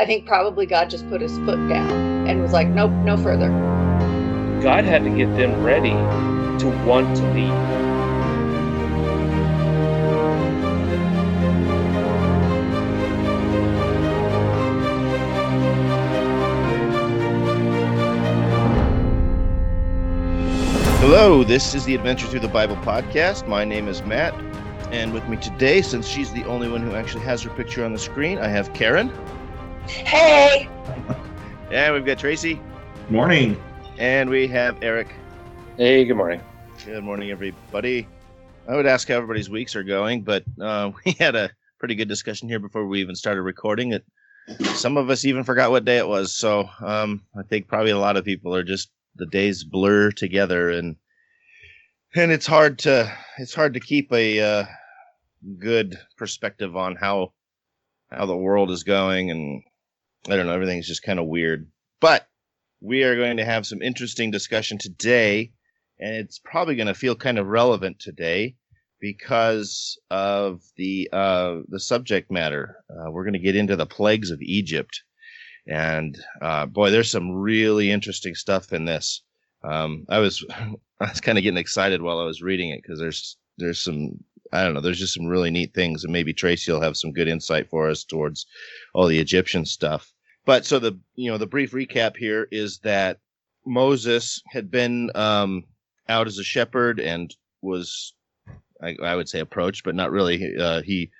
I think probably God just put his foot down and was like, nope, no further. God had to get them ready to want to leave. Hello, this is the Adventure Through the Bible podcast. My name is Matt, and with me today, since she's the only one who actually has her picture on the screen, I have Karen. Hey! And we've got Tracy. Morning. And we have Eric. Hey, good morning. Good morning, everybody. I would ask how everybody's weeks are going, but uh, we had a pretty good discussion here before we even started recording it. Some of us even forgot what day it was, so um, I think probably a lot of people are just the days blur together, and and it's hard to it's hard to keep a uh, good perspective on how how the world is going, and I don't know, everything's just kind of weird. But we are going to have some interesting discussion today, and it's probably going to feel kind of relevant today because of the uh, the subject matter. Uh, we're going to get into the plagues of Egypt, and uh, boy, there's some really interesting stuff in this. Um, I was I was kind of getting excited while I was reading it because there's there's some I don't know there's just some really neat things, and maybe Tracy will have some good insight for us towards all the Egyptian stuff. But so the you know the brief recap here is that Moses had been um, out as a shepherd and was I, I would say approached, but not really. Uh, he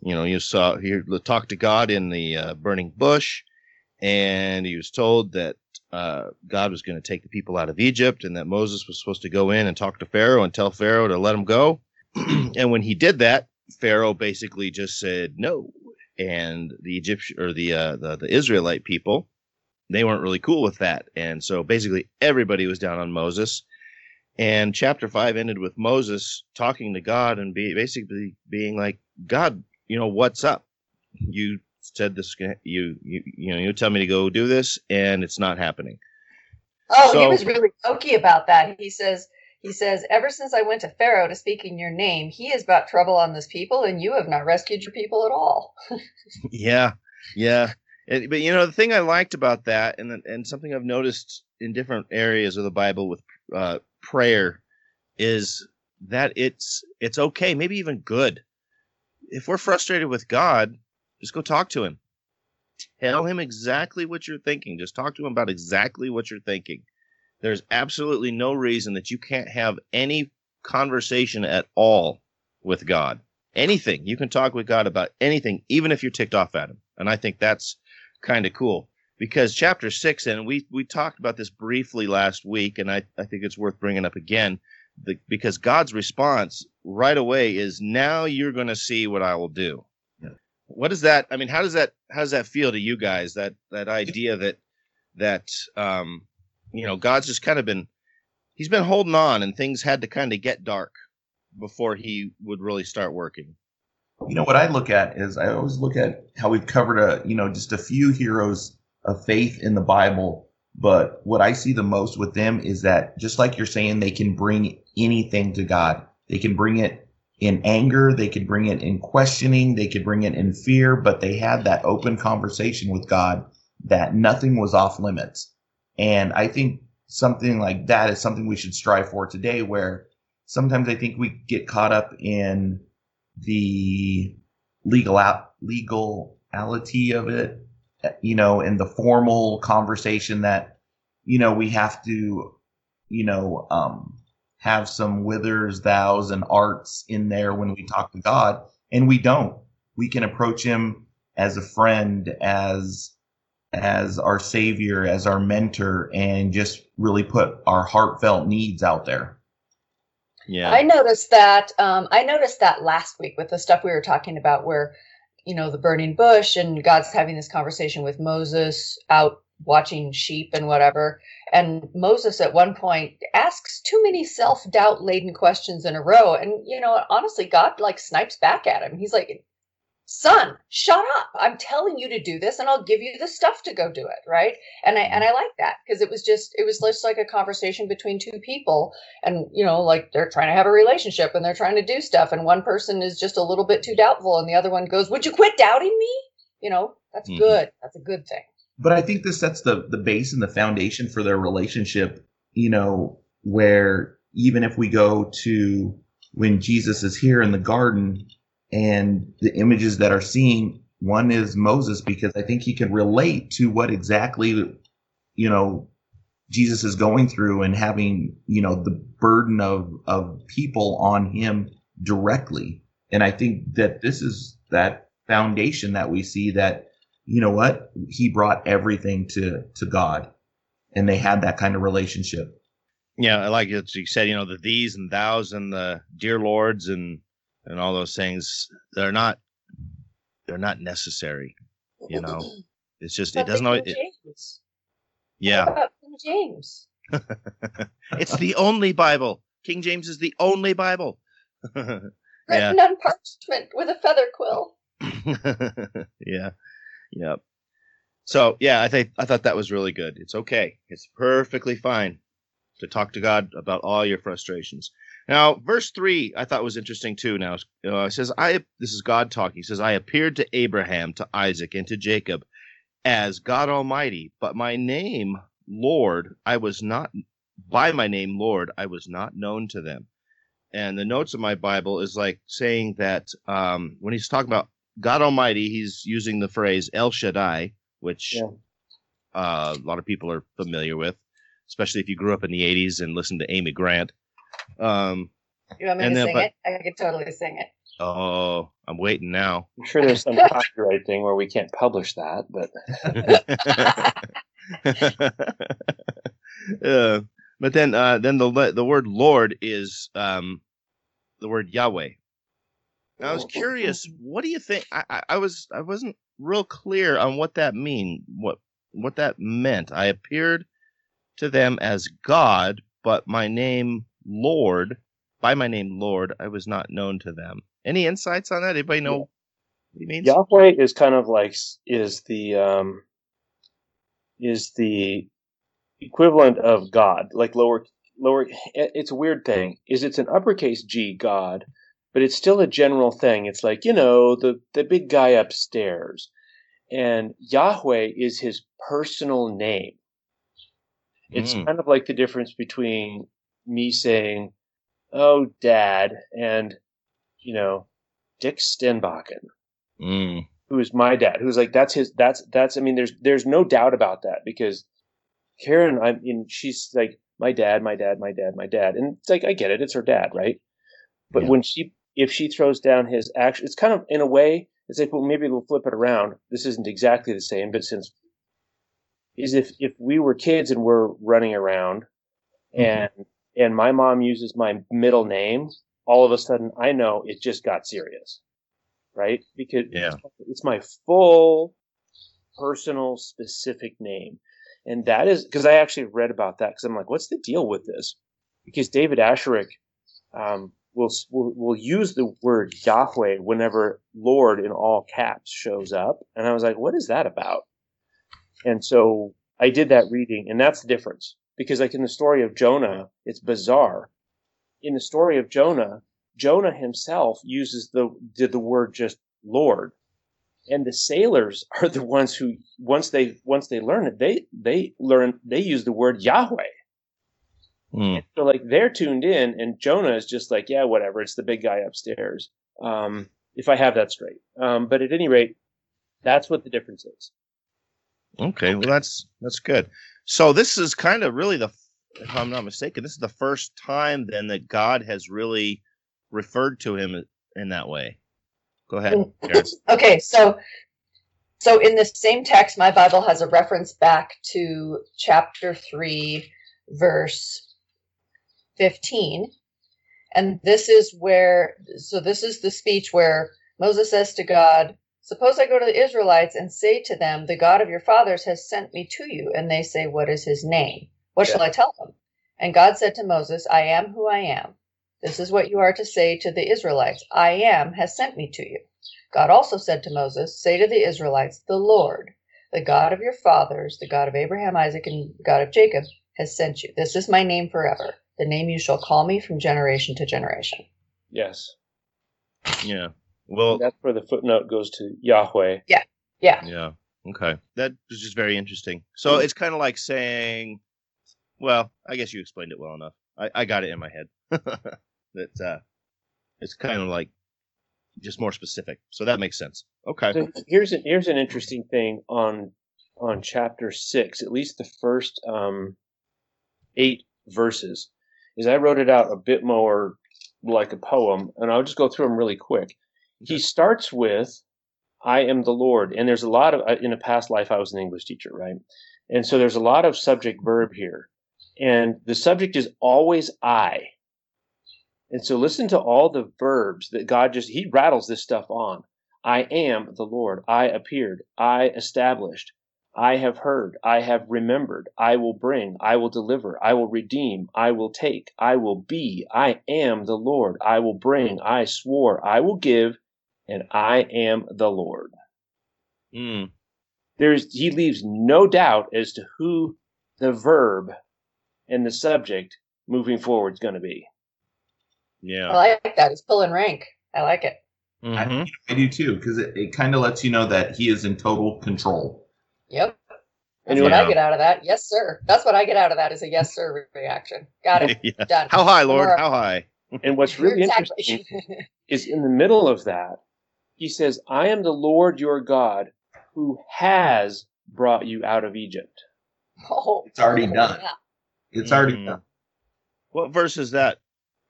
you know you saw he talked to God in the uh, burning bush, and he was told that uh, God was going to take the people out of Egypt, and that Moses was supposed to go in and talk to Pharaoh and tell Pharaoh to let him go. and when he did that, Pharaoh basically just said no, and the Egyptian or the, uh, the the Israelite people, they weren't really cool with that, and so basically everybody was down on Moses. And chapter five ended with Moses talking to God and be basically being like, God, you know what's up? You said this, you you you know, you tell me to go do this, and it's not happening. Oh, so, he was really jokey about that. He says, he says, ever since I went to Pharaoh to speak in your name, he has brought trouble on this people, and you have not rescued your people at all. yeah, yeah. It, but you know, the thing I liked about that, and and something I've noticed in different areas of the Bible with uh, prayer, is that it's it's okay, maybe even good. If we're frustrated with God, just go talk to him. Tell him exactly what you're thinking. Just talk to him about exactly what you're thinking. There's absolutely no reason that you can't have any conversation at all with God. Anything. You can talk with God about anything, even if you're ticked off at him. And I think that's kind of cool because chapter six, and we, we talked about this briefly last week, and I, I think it's worth bringing up again the, because God's response right away is now you're going to see what I will do what does that i mean how does that how does that feel to you guys that that idea that that um you know god's just kind of been he's been holding on and things had to kind of get dark before he would really start working you know what i look at is i always look at how we've covered a you know just a few heroes of faith in the bible but what i see the most with them is that just like you're saying they can bring anything to god they can bring it in anger, they could bring it in questioning, they could bring it in fear, but they had that open conversation with God that nothing was off limits. And I think something like that is something we should strive for today, where sometimes I think we get caught up in the legal out, legality of it, you know, in the formal conversation that, you know, we have to, you know, um, have some withers, thous, and arts in there when we talk to God, and we don't. We can approach Him as a friend, as as our savior, as our mentor, and just really put our heartfelt needs out there. Yeah, I noticed that. Um, I noticed that last week with the stuff we were talking about, where you know the burning bush, and God's having this conversation with Moses out watching sheep and whatever. And Moses at one point asks too many self doubt laden questions in a row. And, you know, honestly, God like snipes back at him. He's like, son, shut up. I'm telling you to do this and I'll give you the stuff to go do it. Right. And I, and I like that because it was just, it was just like a conversation between two people and, you know, like they're trying to have a relationship and they're trying to do stuff. And one person is just a little bit too doubtful and the other one goes, would you quit doubting me? You know, That's mm-hmm. good. That's a good thing. But I think this sets the the base and the foundation for their relationship. You know, where even if we go to when Jesus is here in the garden and the images that are seen, one is Moses because I think he can relate to what exactly you know Jesus is going through and having you know the burden of of people on him directly. And I think that this is that foundation that we see that you know what he brought everything to to God, and they had that kind of relationship. Yeah, like you said, you know, the these and thous and the dear lords and and all those things, they're not they're not necessary. You know, it's just it doesn't always. It, yeah. King James? it's the only Bible. King James is the only Bible. Written yeah. on parchment with a feather quill. yeah. Yep. So yeah, I think I thought that was really good. It's okay. It's perfectly fine to talk to God about all your frustrations. Now, verse three, I thought was interesting too. Now uh, it says, "I." This is God talking. He says, "I appeared to Abraham, to Isaac, and to Jacob as God Almighty, but my name, Lord, I was not. By my name, Lord, I was not known to them." And the notes of my Bible is like saying that um, when he's talking about God Almighty, he's using the phrase El Shaddai, which yeah. uh, a lot of people are familiar with especially if you grew up in the 80s and listened to Amy Grant. Um, you want me to then, sing but, it? I could totally sing it. Oh, I'm waiting now. I'm sure there's some copyright thing where we can't publish that, but. uh, but then, uh, then the the word Lord is um, the word Yahweh. Now, I was curious. What do you think? I, I, I was I wasn't real clear on what that mean. What what that meant. I appeared to them as God, but my name Lord, by my name Lord, I was not known to them. Any insights on that? Anybody know what he means? Yahweh is kind of like is the um is the equivalent of God, like lower lower. It's a weird thing. Is it's an uppercase G God, but it's still a general thing. It's like you know the the big guy upstairs, and Yahweh is his personal name. It's mm. kind of like the difference between me saying, "Oh, Dad," and you know, Dick Stenbakken, mm. who is my dad, who's like that's his. That's that's. I mean, there's there's no doubt about that because Karen, I mean, she's like my dad, my dad, my dad, my dad, and it's like I get it, it's her dad, right? But yeah. when she if she throws down his action, it's kind of in a way. It's like, well, maybe we'll flip it around. This isn't exactly the same, but since is if if we were kids and we're running around mm-hmm. And my mom uses my middle name all of a sudden i know it just got serious right? Because yeah. it's my full personal specific name. And that is because i actually read about that because i'm like what's the deal with this? Because david Asscherick um, will, will will use the word yahweh whenever lord in all caps shows up. And i was like what is that about? And so I did that reading, and that's the difference. Because, like in the story of Jonah, it's bizarre. In the story of Jonah, Jonah himself uses the did the word just Lord, and the sailors are the ones who once they once they learn it, they they learn they use the word Yahweh. Mm. So like they're tuned in, and Jonah is just like, yeah, whatever. It's the big guy upstairs. Um, if I have that straight. Um, but at any rate, that's what the difference is. Okay, well that's that's good. So this is kind of really the, if I'm not mistaken, this is the first time then that God has really referred to him in that way. Go ahead. Mm. okay, so so in the same text, my Bible has a reference back to chapter three, verse fifteen, and this is where. So this is the speech where Moses says to God, Suppose I go to the Israelites and say to them, The God of your fathers has sent me to you. And they say, What is his name? What yeah. shall I tell them? And God said to Moses, I am who I am. This is what you are to say to the Israelites I am has sent me to you. God also said to Moses, Say to the Israelites, The Lord, the God of your fathers, the God of Abraham, Isaac, and God of Jacob, has sent you. This is my name forever, the name you shall call me from generation to generation. Yes. Yeah. Well, that's where the footnote goes to Yahweh. Yeah. Yeah. Yeah. Okay, that was just very interesting. So it's kind of like saying, well, I guess you explained it well enough. I, I got it in my head. that uh, it's kind of like just more specific. So that makes sense. Okay. So here's an here's an interesting thing on on chapter six, at least the first um, eight verses, is I wrote it out a bit more like a poem, and I'll just go through them really quick. He starts with I am the Lord. And there's a lot of, uh, in a past life, I was an English teacher, right? And so there's a lot of subject verb here. And the subject is always I. And so listen to all the verbs that God just, He rattles this stuff on. I am the Lord. I appeared. I established. I have heard. I have remembered. I will bring. I will deliver. I will redeem. I will take. I will be. I am the Lord. I will bring. I swore. I will give and I am the Lord. Mm. There's he leaves no doubt as to who the verb and the subject moving forward is going to be. Yeah, I like that. It's pulling rank. I like it. Mm-hmm. I, I, do too because it, it kind of lets you know that he is in total control. Yep. That's what I get out of that. Yes, sir. That's what I get out of that is a yes, sir reaction. Got it. yeah. Done. How high, Lord? How high? And what's really exactly. interesting is in the middle of that, he says, I am the Lord your God who has brought you out of Egypt. Oh, it's already done. Yeah. It's already mm. done. What verse is that,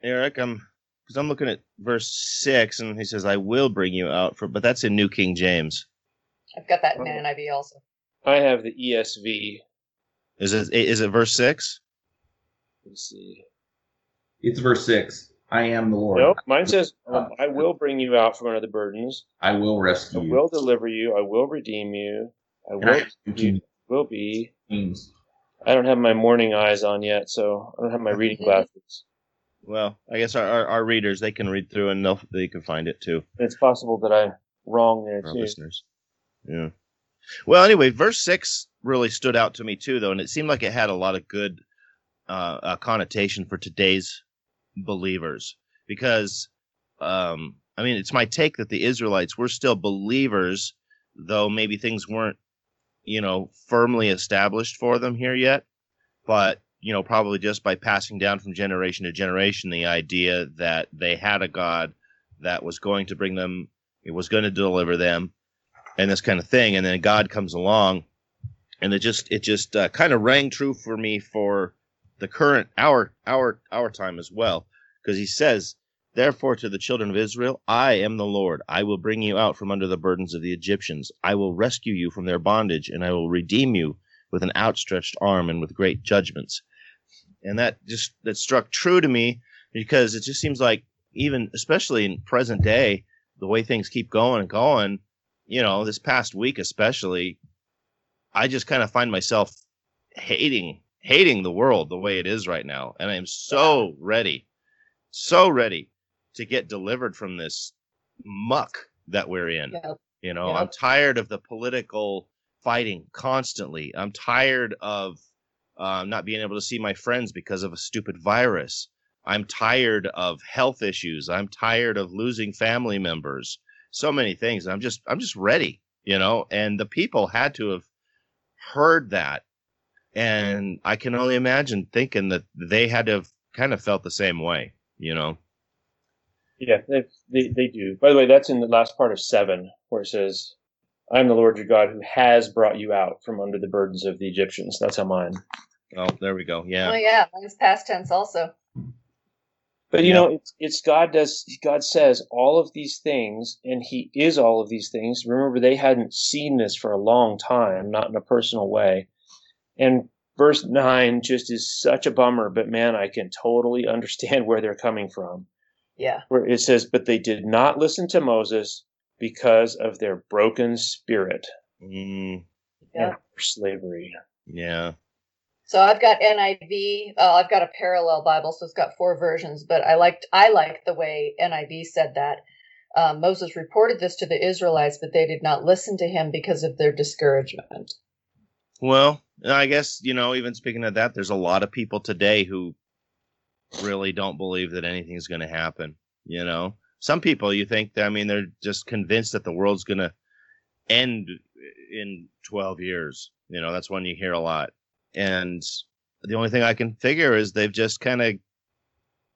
Eric? I'm because I'm looking at verse six, and he says, "I will bring you out." For but that's in New King James. I've got that in NIV also. I have the ESV. Is it is it verse six? Let's see. It's verse six. I am the Lord. Nope. Mine says, um, I will bring you out from under the burdens. I will rescue I you. I will deliver you. I will redeem you. I will, I you will be. Means. I don't have my morning eyes on yet, so I don't have my reading glasses. Well, I guess our, our, our readers, they can read through and they'll, they can find it too. It's possible that I'm wrong there our too. listeners. Yeah. Well, anyway, verse 6 really stood out to me too, though, and it seemed like it had a lot of good uh, uh, connotation for today's believers because um, I mean it's my take that the Israelites were still believers, though maybe things weren't you know firmly established for them here yet. But you know probably just by passing down from generation to generation the idea that they had a God that was going to bring them, it was going to deliver them, and this kind of thing, and then God comes along, and it just it just uh, kind of rang true for me for the current our our our time as well because he says therefore to the children of israel i am the lord. I will bring you out from under the burdens of the egyptians. I will rescue you from their bondage and i will redeem you with an outstretched arm and with great judgments. And that just that struck true to me because it just seems like even especially in present day the way things keep going and going you know this past week especially i just kind of find myself hating hating the world the way it is right now. And I'm so ready, so ready to get delivered from this muck that we're in. Yep. You know, yep. I'm tired of the political fighting constantly. I'm tired of uh, not being able to see my friends because of a stupid virus. I'm tired of health issues. I'm tired of losing family members. So many things. I'm just I'm just ready, you know, and the people had to have heard that and I can only imagine thinking that they had to have kind of felt the same way, you know. Yeah, they, they, they do. By the way, that's in the last part of seven, where it says, I am the Lord your God who has brought you out from under the burdens of the Egyptians. That's how mine. Oh, there we go. Yeah. Oh, yeah. Mine's past tense also. But you yeah. know, it's, it's God does God says all of these things, and He is all of these things. Remember, they hadn't seen this for a long time, not in a personal way. And verse 9 just is such a bummer, but man, I can totally understand where they're coming from. Yeah. Where it says, But they did not listen to Moses because of their broken spirit. Mm. Yeah. Slavery. Yeah. So I've got NIV. Uh, I've got a parallel Bible, so it's got four versions. But I liked I liked the way NIV said that. Um, Moses reported this to the Israelites, but they did not listen to him because of their discouragement. Well, I guess, you know, even speaking of that, there's a lot of people today who really don't believe that anything's going to happen. You know, some people you think, that, I mean, they're just convinced that the world's going to end in 12 years. You know, that's one you hear a lot. And the only thing I can figure is they've just kind of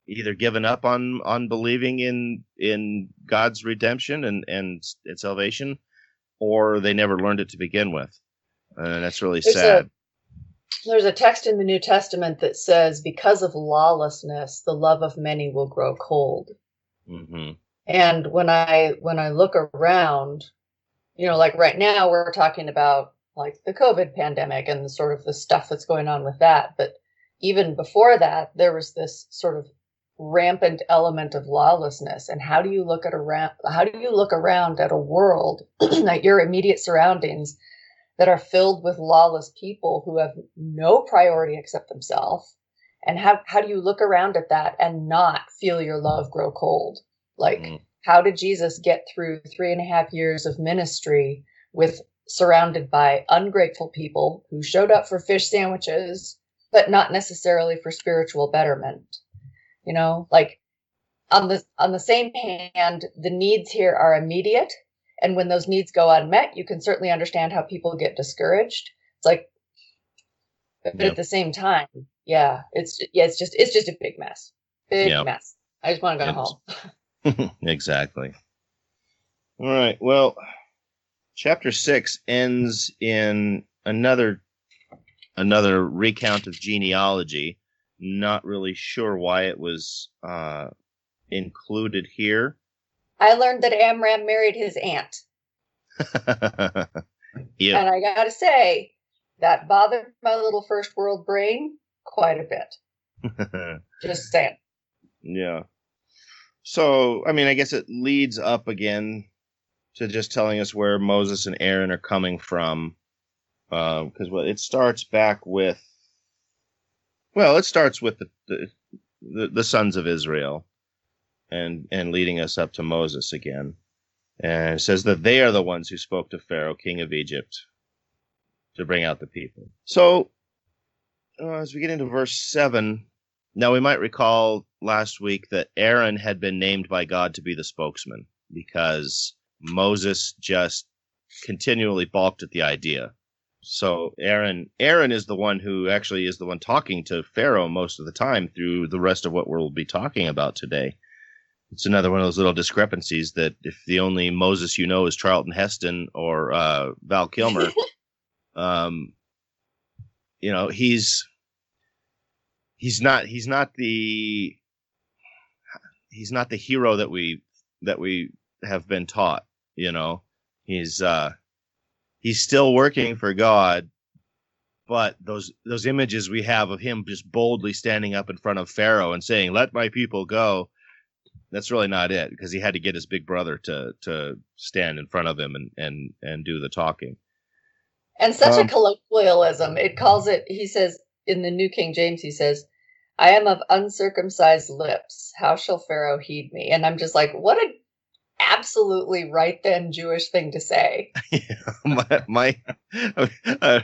either given up on on believing in in God's redemption and and, and salvation, or they never learned it to begin with, and that's really there's sad. A, there's a text in the New Testament that says, "Because of lawlessness, the love of many will grow cold." Mm-hmm. And when I when I look around, you know, like right now we're talking about like the COVID pandemic and sort of the stuff that's going on with that, but even before that, there was this sort of rampant element of lawlessness and how do you look at around how do you look around at a world at your immediate surroundings that are filled with lawless people who have no priority except themselves. And how, how do you look around at that and not feel your love grow cold? Like mm. how did jesus get through three and a half years of ministry with surrounded by ungrateful people who showed up for fish sandwiches but not necessarily for spiritual betterment? You know like on the on the same hand the needs here are immediate and when those needs go unmet you can certainly understand how people get discouraged. It's like but yep. at the same time yeah it's yeah it's just it's just a big mess. Big yep. mess. I just want to go home. Exactly. All right well chapter 6 ends in another another recount of genealogy. Not really sure why it was uh, included here. I learned that Amram married his aunt. yeah. And I got to say, that bothered my little first world brain quite a bit. Just saying. Yeah. So, I mean, I guess it leads up again to just telling us where Moses and Aaron are coming from. Because uh, well, it starts back with well, it starts with the, the the, the sons of Israel, and and leading us up to Moses again, and it says that they are the ones who spoke to Pharaoh, king of Egypt, to bring out the people. So, uh, as we get into verse seven, now we might recall last week that Aaron had been named by God to be the spokesman because Moses just continually balked at the idea. So Aaron Aaron is the one who actually is the one talking to Pharaoh most of the time through the rest of what we'll be talking about today. It's another one of those little discrepancies that if the only Moses you know is Charlton Heston or uh, Val Kilmer, um, you know he's he's not he's not the he's not the hero that we that we have been taught. You know, he's uh, he's still working for God, but those those images we have of him just boldly standing up in front of Pharaoh and saying, "Let my people go," that's really not it because he had to get his big brother to to stand in front of him and and and do the talking. And such um, a colloquialism. It calls it. He says in the New King James, he says. I am of uncircumcised lips. How shall Pharaoh heed me? And I'm just like, what a absolutely right then Jewish thing to say. yeah, my, my I,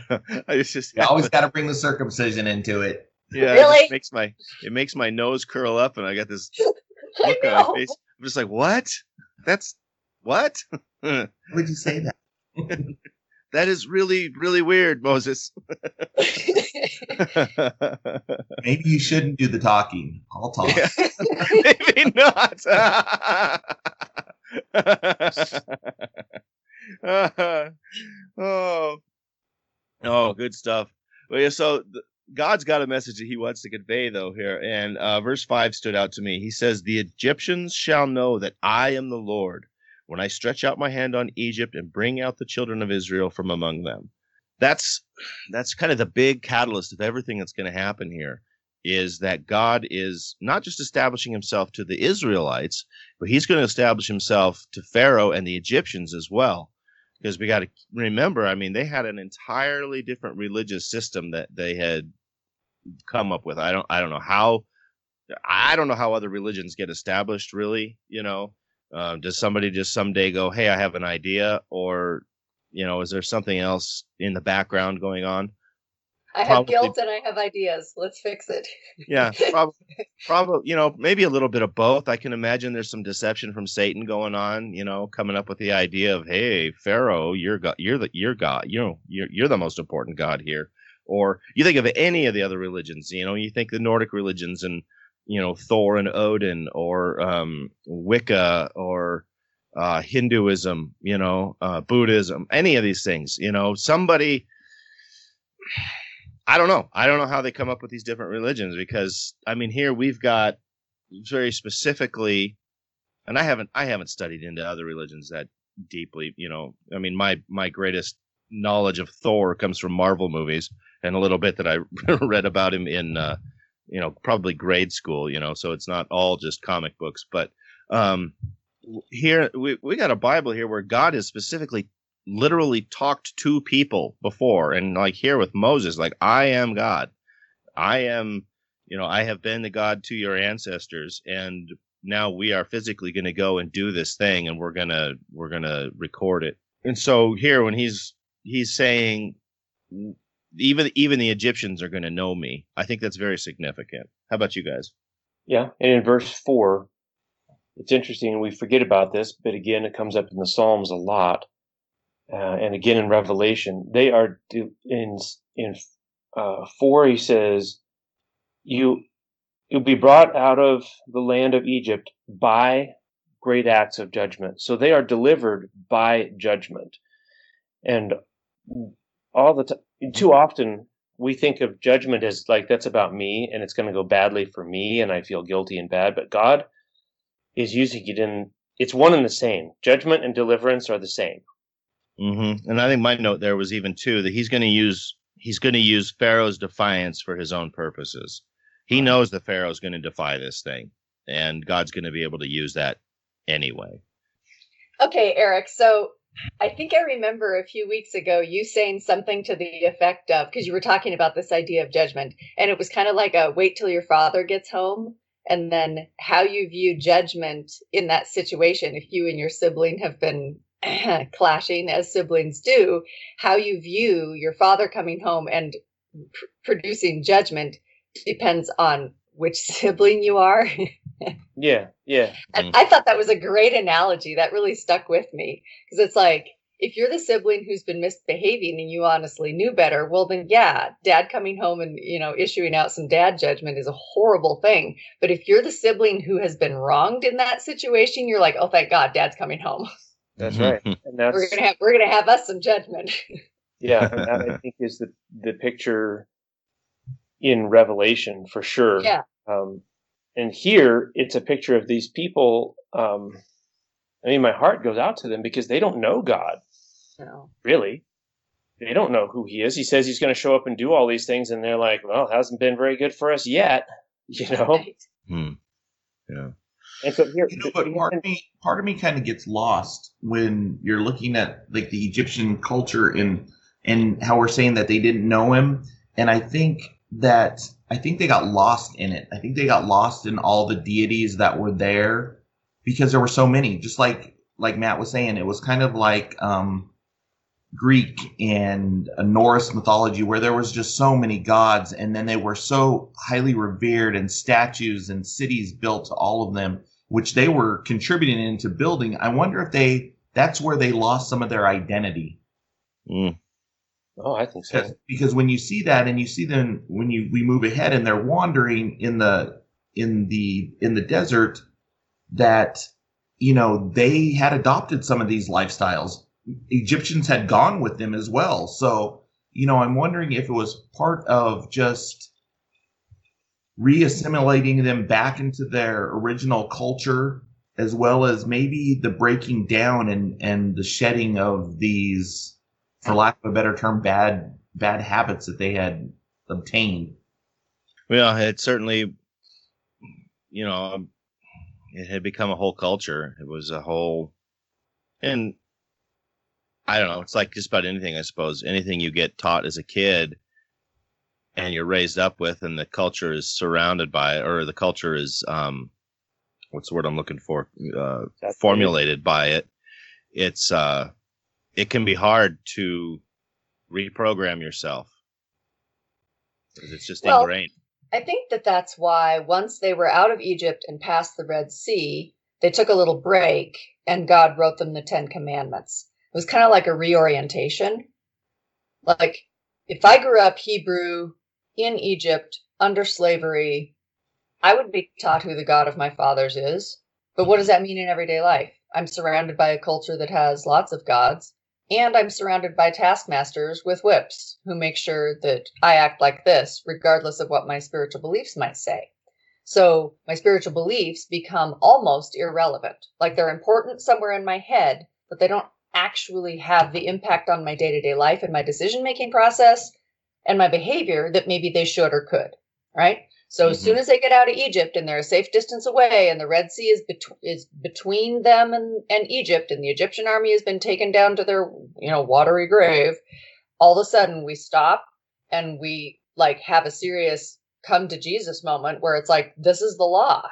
I just you always got to bring the circumcision into it. Yeah, really? it makes my it makes my nose curl up, and I got this look on my face. I'm just like, what? That's what? would you say that? that is really really weird, Moses. Maybe you shouldn't do the talking. I'll talk. Yeah. Maybe not. oh, oh, good stuff. Well, yeah, so God's got a message that He wants to convey, though. Here, and uh, verse five stood out to me. He says, "The Egyptians shall know that I am the Lord when I stretch out my hand on Egypt and bring out the children of Israel from among them." That's that's kind of the big catalyst of everything that's going to happen here is that God is not just establishing himself to the Israelites, but he's going to establish himself to Pharaoh and the Egyptians as well. Because we got to remember, I mean, they had an entirely different religious system that they had come up with. I don't, I don't know how, I don't know how other religions get established. Really, you know, uh, does somebody just someday go, "Hey, I have an idea," or, you know, is there something else in the background going on? I have guilt and I have ideas. Let's fix it. yeah, probably, probably, you know, maybe a little bit of both. I can imagine there's some deception from Satan going on. You know, coming up with the idea of, hey, Pharaoh, you're God, you're the you're God, you know, you're you're the most important God here. Or you think of any of the other religions. You know, you think the Nordic religions and you know Thor and Odin, or um, Wicca, or uh, Hinduism. You know, uh, Buddhism, any of these things. You know, somebody I don't know. I don't know how they come up with these different religions because I mean here we've got very specifically and I haven't I haven't studied into other religions that deeply, you know. I mean my my greatest knowledge of Thor comes from Marvel movies and a little bit that I read about him in uh you know probably grade school, you know, so it's not all just comic books, but um here we we got a Bible here where God is specifically literally talked to people before and like here with Moses like I am God. I am, you know, I have been the God to your ancestors and now we are physically going to go and do this thing and we're going to we're going to record it. And so here when he's he's saying even even the Egyptians are going to know me. I think that's very significant. How about you guys? Yeah, and in verse 4 it's interesting we forget about this, but again it comes up in the Psalms a lot uh, and again in Revelation, they are in in uh, four. He says, "You you'll be brought out of the land of Egypt by great acts of judgment." So they are delivered by judgment, and all the time, too often we think of judgment as like that's about me and it's going to go badly for me and I feel guilty and bad, but God is using it in it's one and the same. Judgment and deliverance are the same. Mm-hmm. And I think my note there was even too that he's going to use he's going to use Pharaoh's defiance for his own purposes. He knows that Pharaoh's going to defy this thing, and God's going to be able to use that anyway. Okay, Eric. So I think I remember a few weeks ago you saying something to the effect of because you were talking about this idea of judgment, and it was kind of like a wait till your father gets home, and then how you view judgment in that situation if you and your sibling have been clashing as siblings do, how you view your father coming home and pr- producing judgment depends on which sibling you are. yeah, yeah. And mm. I thought that was a great analogy. That really stuck with me because it's like if you're the sibling who's been misbehaving and you honestly knew better, well then yeah, dad coming home and you know issuing out some dad judgment is a horrible thing. But if you're the sibling who has been wronged in that situation, you're like, "Oh thank God, dad's coming home." That's right. And that's we're gonna have we're gonna have us some judgment. yeah, and that I think is the the picture in Revelation for sure. Yeah. Um, and here it's a picture of these people. Um, I mean, my heart goes out to them because they don't know God. No. Really. They don't know who he is. He says he's going to show up and do all these things, and they're like, "Well, it hasn't been very good for us yet," you know. Right. Hmm. Yeah. And so here, you know, but part of me, part of me kind of gets lost when you're looking at like the Egyptian culture and and how we're saying that they didn't know him. And I think that I think they got lost in it. I think they got lost in all the deities that were there because there were so many. Just like like Matt was saying, it was kind of like um, Greek and Norse mythology where there was just so many gods, and then they were so highly revered, and statues and cities built to all of them which they were contributing into building, I wonder if they that's where they lost some of their identity. Mm. Oh, I think so. Because when you see that, and you see them when you we move ahead, and they're wandering in the in the in the desert, that you know they had adopted some of these lifestyles. Egyptians had gone with them as well. So you know, I'm wondering if it was part of just reassimilating them back into their original culture as well as maybe the breaking down and and the shedding of these for lack of a better term bad bad habits that they had obtained. Well it certainly you know um, it had become a whole culture. It was a whole and i don't know it's like just about anything i suppose. Anything you get taught as a kid and you're raised up with and the culture is surrounded by or the culture is um what's the word i'm looking for uh formulated by it it's uh it can be hard to reprogram yourself It's just well, ingrained. I think that that's why once they were out of Egypt and past the Red Sea, they took a little break and God wrote them the Ten Commandments. It was kind of like a reorientation. Like if I grew up Hebrew in Egypt under slavery, I would be taught who the God of my fathers is. But what does that mean in everyday life? I'm surrounded by a culture that has lots of gods, and I'm surrounded by taskmasters with whips who make sure that I act like this, regardless of what my spiritual beliefs might say. So my spiritual beliefs become almost irrelevant. Like they're important somewhere in my head, but they don't actually have the impact on my day to day life and my decision making process and my behavior that maybe they should or could. Right. So mm-hmm. as soon as they get out of Egypt and they're a safe distance away, and the Red Sea is bet- is between them and, and Egypt, and the Egyptian army has been taken down to their you know watery grave, all of a sudden we stop and we like have a serious come to Jesus moment where it's like this is the law,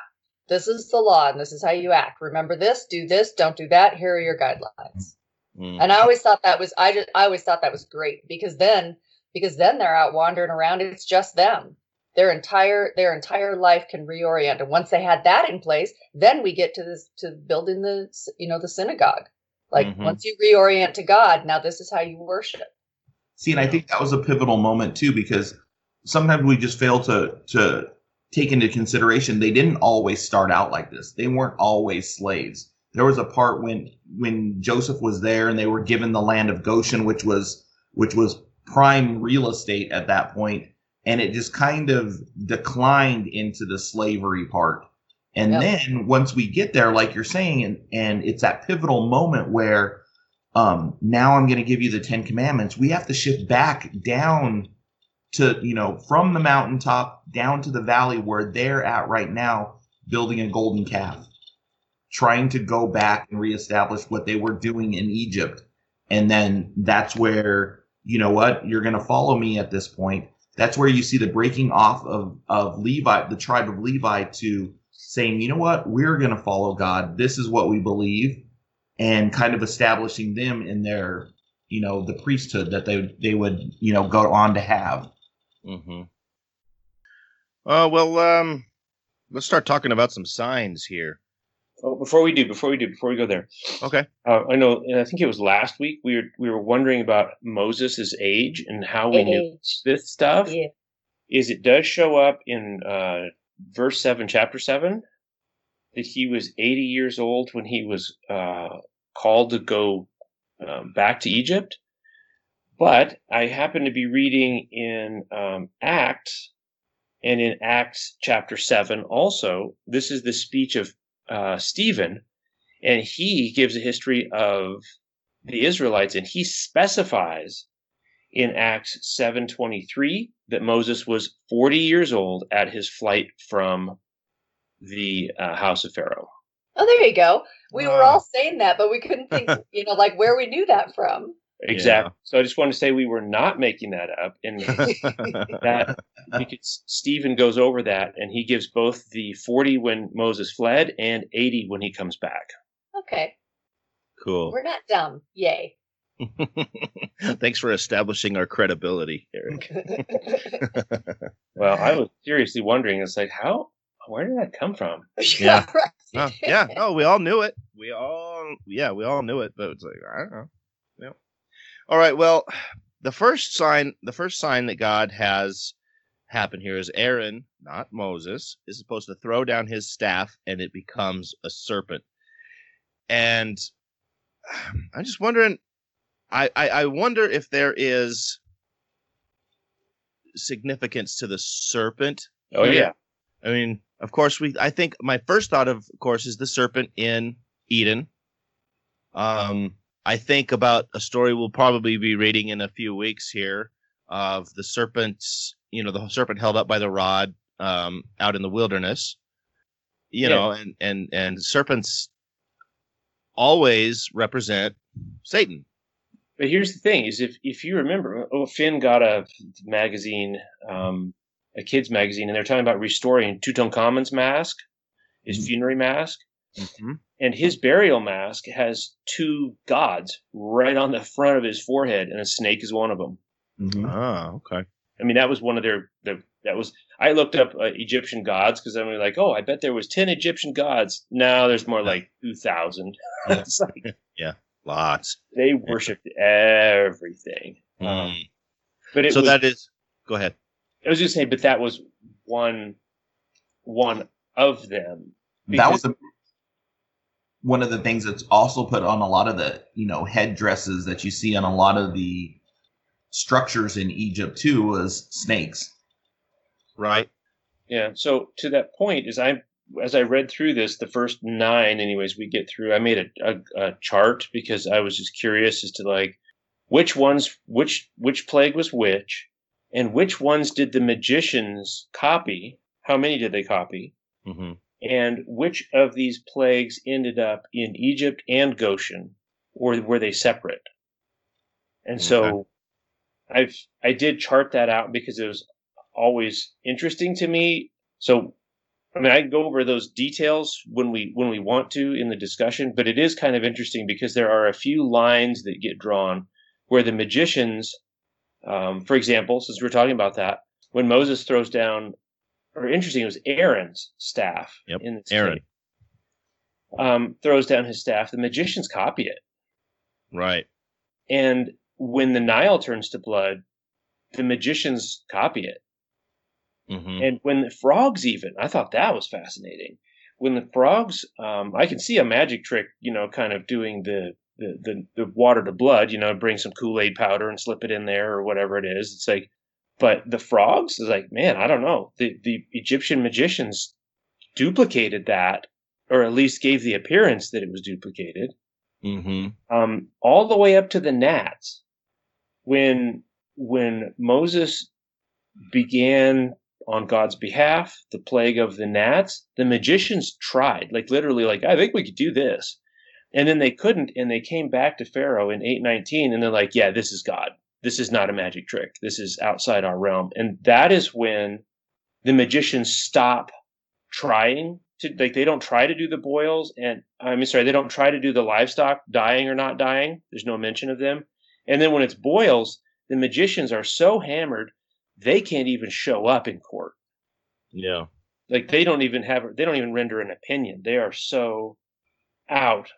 this is the law, and this is how you act. Remember this, do this, don't do that. Here are your guidelines. Mm-hmm. And I always thought that was I just I always thought that was great because then because then they're out wandering around. It's just them. Their entire their entire life can reorient. And once they had that in place then we get to this to building the you know the synagogue. Like mm-hmm. once you reorient to god now this is how you worship. See and i think that was a pivotal moment too because sometimes we just fail to to take into consideration they didn't always start out like this. They weren't always slaves. There was a part when when joseph was there and they were given the land of goshen which was which was prime real estate at that point and it just kind of declined into the slavery part. And yep. then once we get there, like you're saying, and, and it's that pivotal moment where um, now I'm going to give you the Ten Commandments, we have to shift back down to, you know, from the mountaintop down to the valley where they're at right now, building a golden calf, trying to go back and reestablish what they were doing in Egypt. And then that's where, you know what, you're going to follow me at this point that's where you see the breaking off of, of Levi, the tribe of Levi, to saying, you know what, we're going to follow God. This is what we believe, and kind of establishing them in their, you know, the priesthood that they they would, you know, go on to have. Mm-hmm. Uh, well, um, let's start talking about some signs here. Oh, before we do, before we do, before we go there. Okay. Uh, I know. and I think it was last week. We were we were wondering about Moses' age and how we age. knew this stuff. Yeah. Is it does show up in uh, verse seven, chapter seven, that he was eighty years old when he was uh, called to go um, back to Egypt. But I happen to be reading in um, Acts, and in Acts chapter seven also, this is the speech of uh, Stephen, and he gives a history of the Israelites, and he specifies in Acts 7:23 that Moses was 40 years old at his flight from the uh, house of Pharaoh. Oh, there you go. We uh, were all saying that, but we couldn't think, you know, like where we knew that from. Exactly. Yeah. So I just wanted to say we were not making that up, and that because Stephen goes over that, and he gives both the forty when Moses fled and eighty when he comes back. Okay. Cool. We're not dumb. Yay. Thanks for establishing our credibility, Eric. well, I was seriously wondering. It's like, how? Where did that come from? Yeah. oh, yeah. Oh, we all knew it. We all, yeah, we all knew it. But it's like, I don't know. All right. Well, the first sign, the first sign that God has happen here is Aaron, not Moses, is supposed to throw down his staff and it becomes a serpent. And I'm just wondering, I, I, I wonder if there is significance to the serpent. Oh yeah. I mean, of course, we. I think my first thought, of course, is the serpent in Eden. Um, I think about a story we'll probably be reading in a few weeks here of the serpents, you know, the serpent held up by the rod um, out in the wilderness. You yeah. know, and and and serpents always represent Satan. But here's the thing: is if if you remember, oh, Finn got a magazine, um, a kids magazine, and they're talking about restoring Tutankhamun's mask, his mm-hmm. funerary mask. Mm-hmm and his burial mask has two gods right on the front of his forehead, and a snake is one of them. Mm-hmm. Ah, okay. I mean, that was one of their the that was I looked up uh, Egyptian gods because I'm like, oh, I bet there was ten Egyptian gods. Now there's more like two thousand. like, yeah, lots. They worshipped everything. Mm. Um, but it so was, that is. Go ahead. I was just saying, but that was one one of them. That was a, one of the things that's also put on a lot of the you know headdresses that you see on a lot of the structures in Egypt too was snakes. Right. Yeah. So to that point, as I as I read through this, the first nine, anyways, we get through. I made a, a, a chart because I was just curious as to like which ones, which which plague was which, and which ones did the magicians copy? How many did they copy? Mm-hmm. And which of these plagues ended up in Egypt and Goshen, or were they separate? And okay. so I've I did chart that out because it was always interesting to me. So I mean I can go over those details when we when we want to in the discussion, but it is kind of interesting because there are a few lines that get drawn where the magicians, um, for example, since we're talking about that, when Moses throws down, or interesting, it was Aaron's staff yep. in the Aaron um, throws down his staff. The magicians copy it, right? And when the Nile turns to blood, the magicians copy it. Mm-hmm. And when the frogs, even, I thought that was fascinating. When the frogs, um, I can see a magic trick, you know, kind of doing the, the, the, the water to blood, you know, bring some Kool Aid powder and slip it in there or whatever it is. It's like, but the frogs is like, man, I don't know. The, the Egyptian magicians duplicated that, or at least gave the appearance that it was duplicated. Mm-hmm. Um, all the way up to the gnats when when Moses began on God's behalf the plague of the gnats, the magicians tried, like literally, like I think we could do this, and then they couldn't, and they came back to Pharaoh in eight nineteen, and they're like, yeah, this is God. This is not a magic trick. This is outside our realm, and that is when the magicians stop trying to like they don't try to do the boils and I'm sorry they don't try to do the livestock dying or not dying. There's no mention of them. And then when it's boils, the magicians are so hammered they can't even show up in court. Yeah. Like they don't even have they don't even render an opinion. They are so out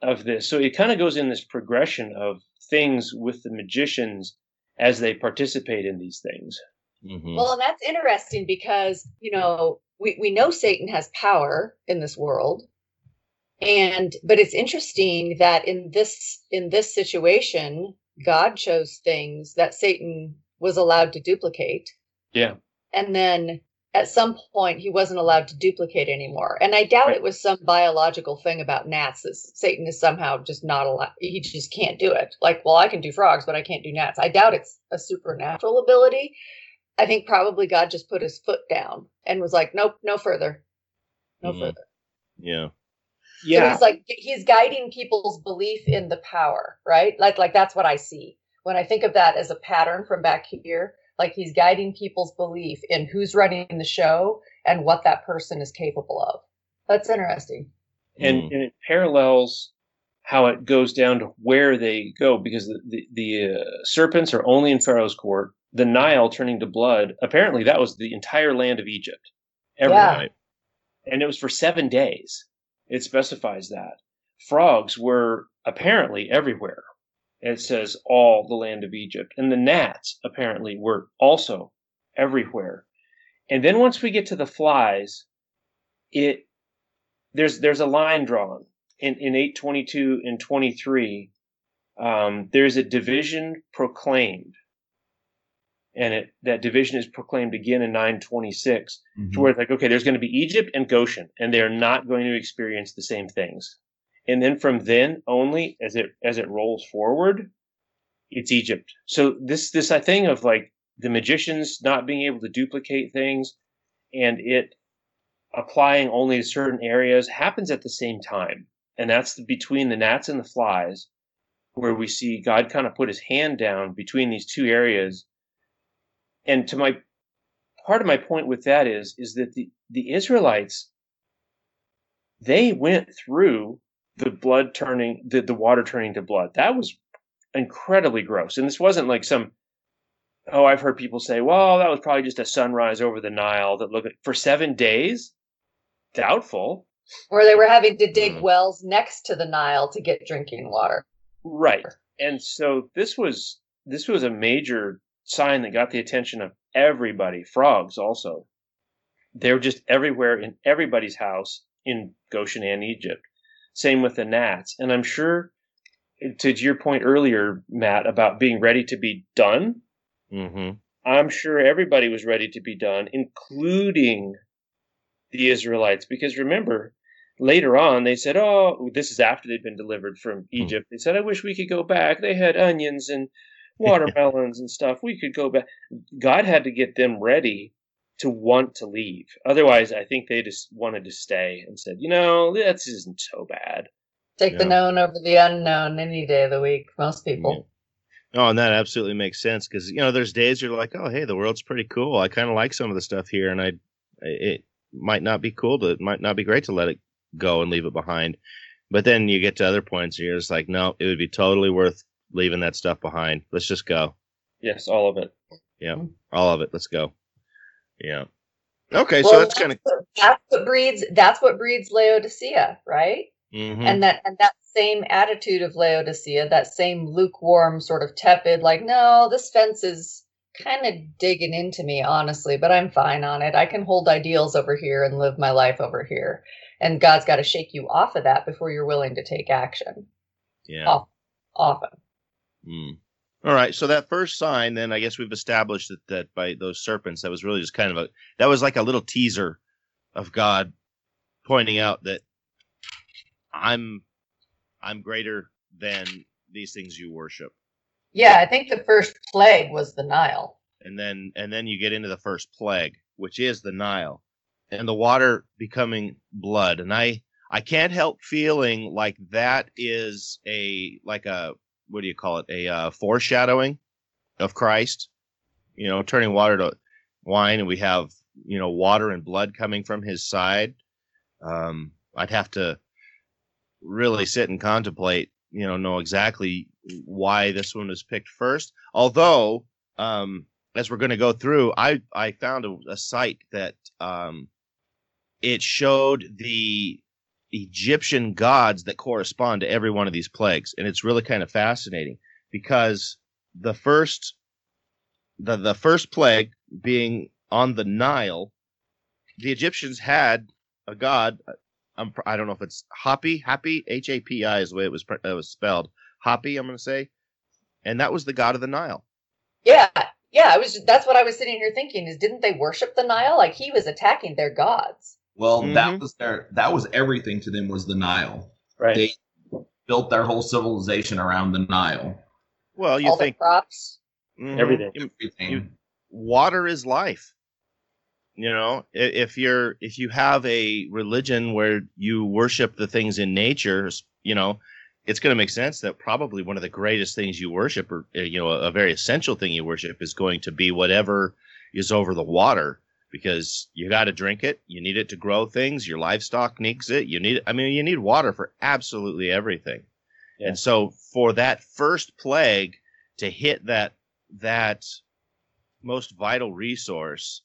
of this. So it kind of goes in this progression of things with the magicians as they participate in these things. Mm-hmm. Well, and that's interesting because, you know, we, we know Satan has power in this world. And but it's interesting that in this in this situation, God chose things that Satan was allowed to duplicate. Yeah. And then at some point he wasn't allowed to duplicate anymore. And I doubt right. it was some biological thing about gnats that Satan is somehow just not allowed. He just can't do it. Like, well, I can do frogs, but I can't do gnats. I doubt it's a supernatural ability. I think probably God just put his foot down and was like, nope, no further. No mm further. Yeah. Yeah. So he's like he's guiding people's belief in the power, right? Like like that's what I see. When I think of that as a pattern from back here, like he's guiding people's belief in who's running the show and what that person is capable of. That's interesting. And, mm. and it parallels how it goes down to where they go because the the, the uh, serpents are only in Pharaoh's court. The Nile turning to blood. Apparently, that was the entire land of Egypt. Every yeah. night, and it was for seven days. It specifies that. Frogs were apparently everywhere. It says all the land of Egypt. And the gnats apparently were also everywhere. And then once we get to the flies, it there's there's a line drawn in, in 822 and 23. Um, there's a division proclaimed and it that division is proclaimed again in 926 mm-hmm. to where it's like okay there's going to be egypt and goshen and they're not going to experience the same things and then from then only as it as it rolls forward it's egypt. So this this thing of like the magicians not being able to duplicate things and it applying only to certain areas happens at the same time. And that's the, between the gnats and the flies where we see god kind of put his hand down between these two areas. And to my part of my point with that is is that the the Israelites they went through the blood turning the, the water turning to blood. That was incredibly gross. And this wasn't like some oh, I've heard people say, well, that was probably just a sunrise over the Nile that looked for seven days. Doubtful. Or they were having to dig mm. wells next to the Nile to get drinking water. Right. And so this was this was a major sign that got the attention of everybody. Frogs also. They were just everywhere in everybody's house in Goshen and Egypt. Same with the gnats. And I'm sure to your point earlier, Matt, about being ready to be done. Mm-hmm. I'm sure everybody was ready to be done, including the Israelites, because remember, later on they said, "Oh, this is after they'd been delivered from hmm. Egypt." They said, "I wish we could go back. They had onions and watermelons and stuff. We could go back." God had to get them ready to want to leave. Otherwise, I think they just wanted to stay and said, "You know, this isn't so bad." Take yeah. the known over the unknown any day of the week. Most people. Oh, and that absolutely makes sense because you know there's days you're like, oh, hey, the world's pretty cool. I kind of like some of the stuff here, and I, it might not be cool to, it might not be great to let it go and leave it behind. But then you get to other points, and you're just like, no, it would be totally worth leaving that stuff behind. Let's just go. Yes, all of it. Yeah, mm-hmm. all of it. Let's go. Yeah. Okay, well, so that's, that's kind of that's what breeds that's what breeds Laodicea, right? Mm-hmm. And that and that same attitude of Laodicea, that same lukewarm, sort of tepid, like, no, this fence is kind of digging into me, honestly, but I'm fine on it. I can hold ideals over here and live my life over here. And God's got to shake you off of that before you're willing to take action. Yeah. Often. often. Mm. All right. So that first sign, then I guess we've established that, that by those serpents, that was really just kind of a, that was like a little teaser of God pointing out that I'm I'm greater than these things you worship. Yeah, I think the first plague was the Nile. And then and then you get into the first plague, which is the Nile. And the water becoming blood. And I I can't help feeling like that is a like a what do you call it? A uh, foreshadowing of Christ. You know, turning water to wine and we have, you know, water and blood coming from his side. Um I'd have to really sit and contemplate, you know, know exactly why this one was picked first. Although, um, as we're going to go through, I I found a, a site that um, it showed the Egyptian gods that correspond to every one of these plagues, and it's really kind of fascinating because the first the the first plague being on the Nile, the Egyptians had a god, I'm, I don't know if it's Hapi, Happy, H A P I is the way it was it was spelled. Hapi, I'm going to say, and that was the god of the Nile. Yeah, yeah. I was. That's what I was sitting here thinking. Is didn't they worship the Nile? Like he was attacking their gods. Well, mm-hmm. that was their. That was everything to them was the Nile. Right. They built their whole civilization around the Nile. Well, you All think crops, mm-hmm, everything. everything. You, water is life you know if you're if you have a religion where you worship the things in nature you know it's going to make sense that probably one of the greatest things you worship or uh, you know a, very essential thing you worship is going to be whatever is over the water because you got to drink it you need it to grow things your livestock needs it you need i mean you need water for absolutely everything yeah. and so for that first plague to hit that that most vital resource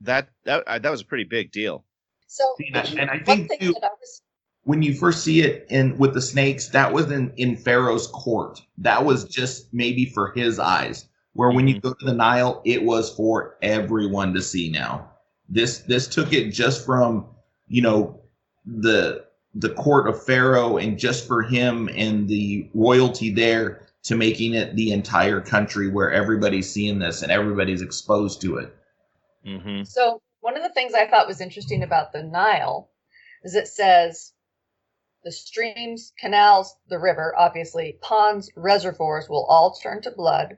that that uh, that was a pretty big deal. So, and I think too, was... when you first see it in with the snakes, that was in in Pharaoh's court. That was just maybe for his eyes. Where when you mm-hmm. go to the Nile, it was for everyone to see. Now, this this took it just from you know the the court of Pharaoh and just for him and the royalty there to making it the entire country where everybody's seeing this and everybody's exposed to it. Mm-hmm. So one of the things I thought was interesting about the Nile is it says the streams, canals, the river, obviously, ponds, reservoirs will all turn to blood,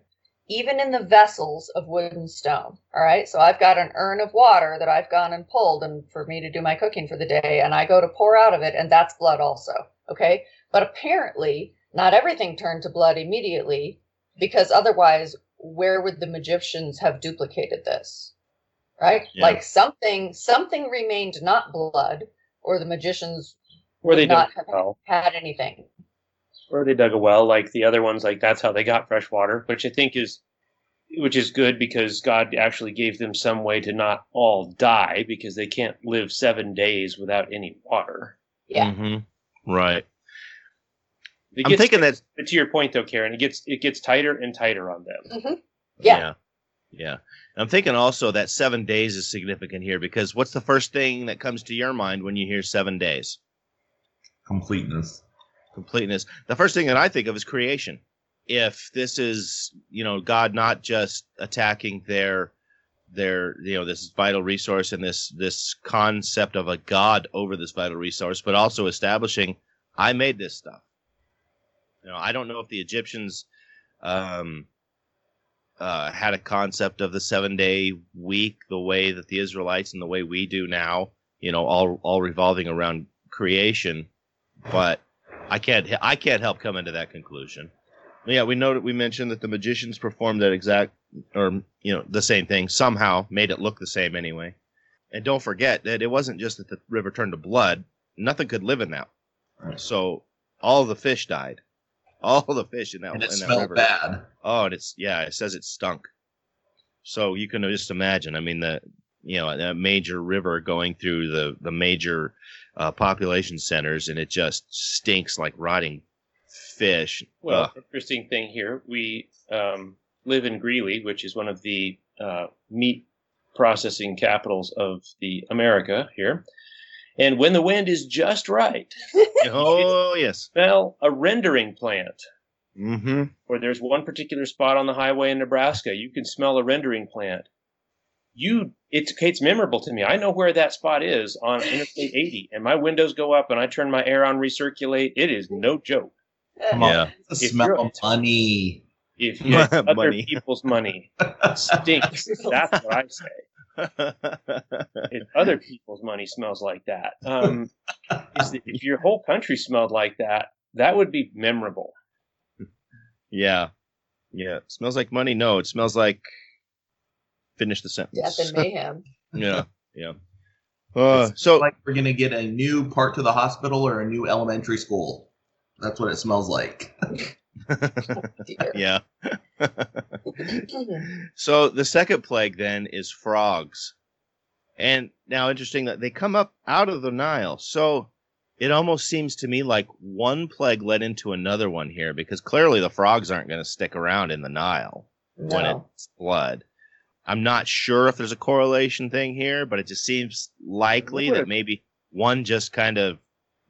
even in the vessels of wood and stone. All right. So I've got an urn of water that I've gone and pulled and for me to do my cooking for the day, and I go to pour out of it, and that's blood also. Okay. But apparently, not everything turned to blood immediately because otherwise, where would the Egyptians have duplicated this? right? Yeah. Like something something remained not blood, or the magicians or they not have well. had anything. Or they dug a well, like the other ones. Like that's how they got fresh water, which I think is which is good because God actually gave them some way to not all die because they can't live seven days without any water. Yeah. Mm-hmm. Right. It I'm thinking that But to your point, though, Karen, it gets it gets tighter and tighter on them. hmm Yeah. Yeah. Yeah. I'm thinking also that seven days is significant here because what's the first thing that comes to your mind when you hear seven days? Completeness. Completeness. The first thing that I think of is creation. If this is, you know, God not just attacking their their you know this vital resource and this this concept of a god over this vital resource but also establishing i made this stuff you know i don't know if the egyptians um uh, had a concept of the seven day week the way that the Israelites and the way we do now, you know, all all revolving around creation. But I can't I can't help coming to that conclusion. Yeah, we know that we mentioned that the magicians performed that exact or you know the same thing somehow made it look the same anyway. And don't forget that it wasn't just that the river turned to blood; nothing could live in that. Right. So all the fish died. All the fish in that And it in that smelled river. bad. Oh, and it's yeah, it says it stunk. So you can just imagine. I mean, the you know a major river going through the the major uh, population centers, and it just stinks like rotting fish. Well, Ugh. interesting thing here. We um, live in Greeley, which is one of the uh, meat processing capitals of the America here. And when the wind is just right, oh yes. smell a rendering plant. Mm-hmm. Or there's one particular spot on the highway in Nebraska. You can smell a rendering plant. You, it's, it's memorable to me. I know where that spot is on Interstate 80, and my windows go up, and I turn my air on recirculate. It is no joke. Come on. Yeah. The If smell of money. If it's other Money. people's money stinks, that's what I say. If other people's money smells like that, um, is that if your whole country smelled like that, that would be memorable. yeah. Yeah. Smells like money. No, it smells like. Finish the sentence. Death and mayhem. yeah. Yeah. Uh, so like we're gonna get a new part to the hospital or a new elementary school. That's what it smells like. Dear. yeah. so the second plague then is frogs. And now interesting that they come up out of the Nile. So it almost seems to me like one plague led into another one here because clearly the frogs aren't going to stick around in the Nile when it's blood. I'm not sure if there's a correlation thing here, but it just seems likely that maybe one just kind of,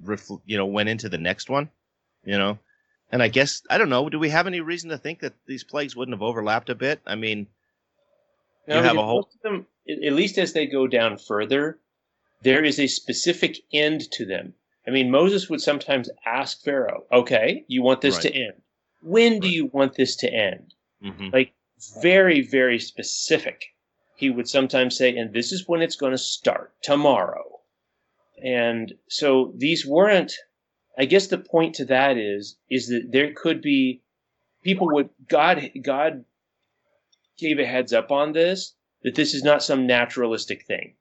refl- you know, went into the next one, you know. And I guess I don't know. Do we have any reason to think that these plagues wouldn't have overlapped a bit? I mean, You have a whole- them, at least as they go down further, there is a specific end to them. I mean, Moses would sometimes ask Pharaoh, "Okay, you want this to end? When do Right. you want this to end?" mhm, Like very, very specific. He would sometimes say, "And this is when it's going to start tomorrow." And so these weren't. I guess the point to that is is that there could be people would God God gave a heads up on this that this is not some naturalistic thing.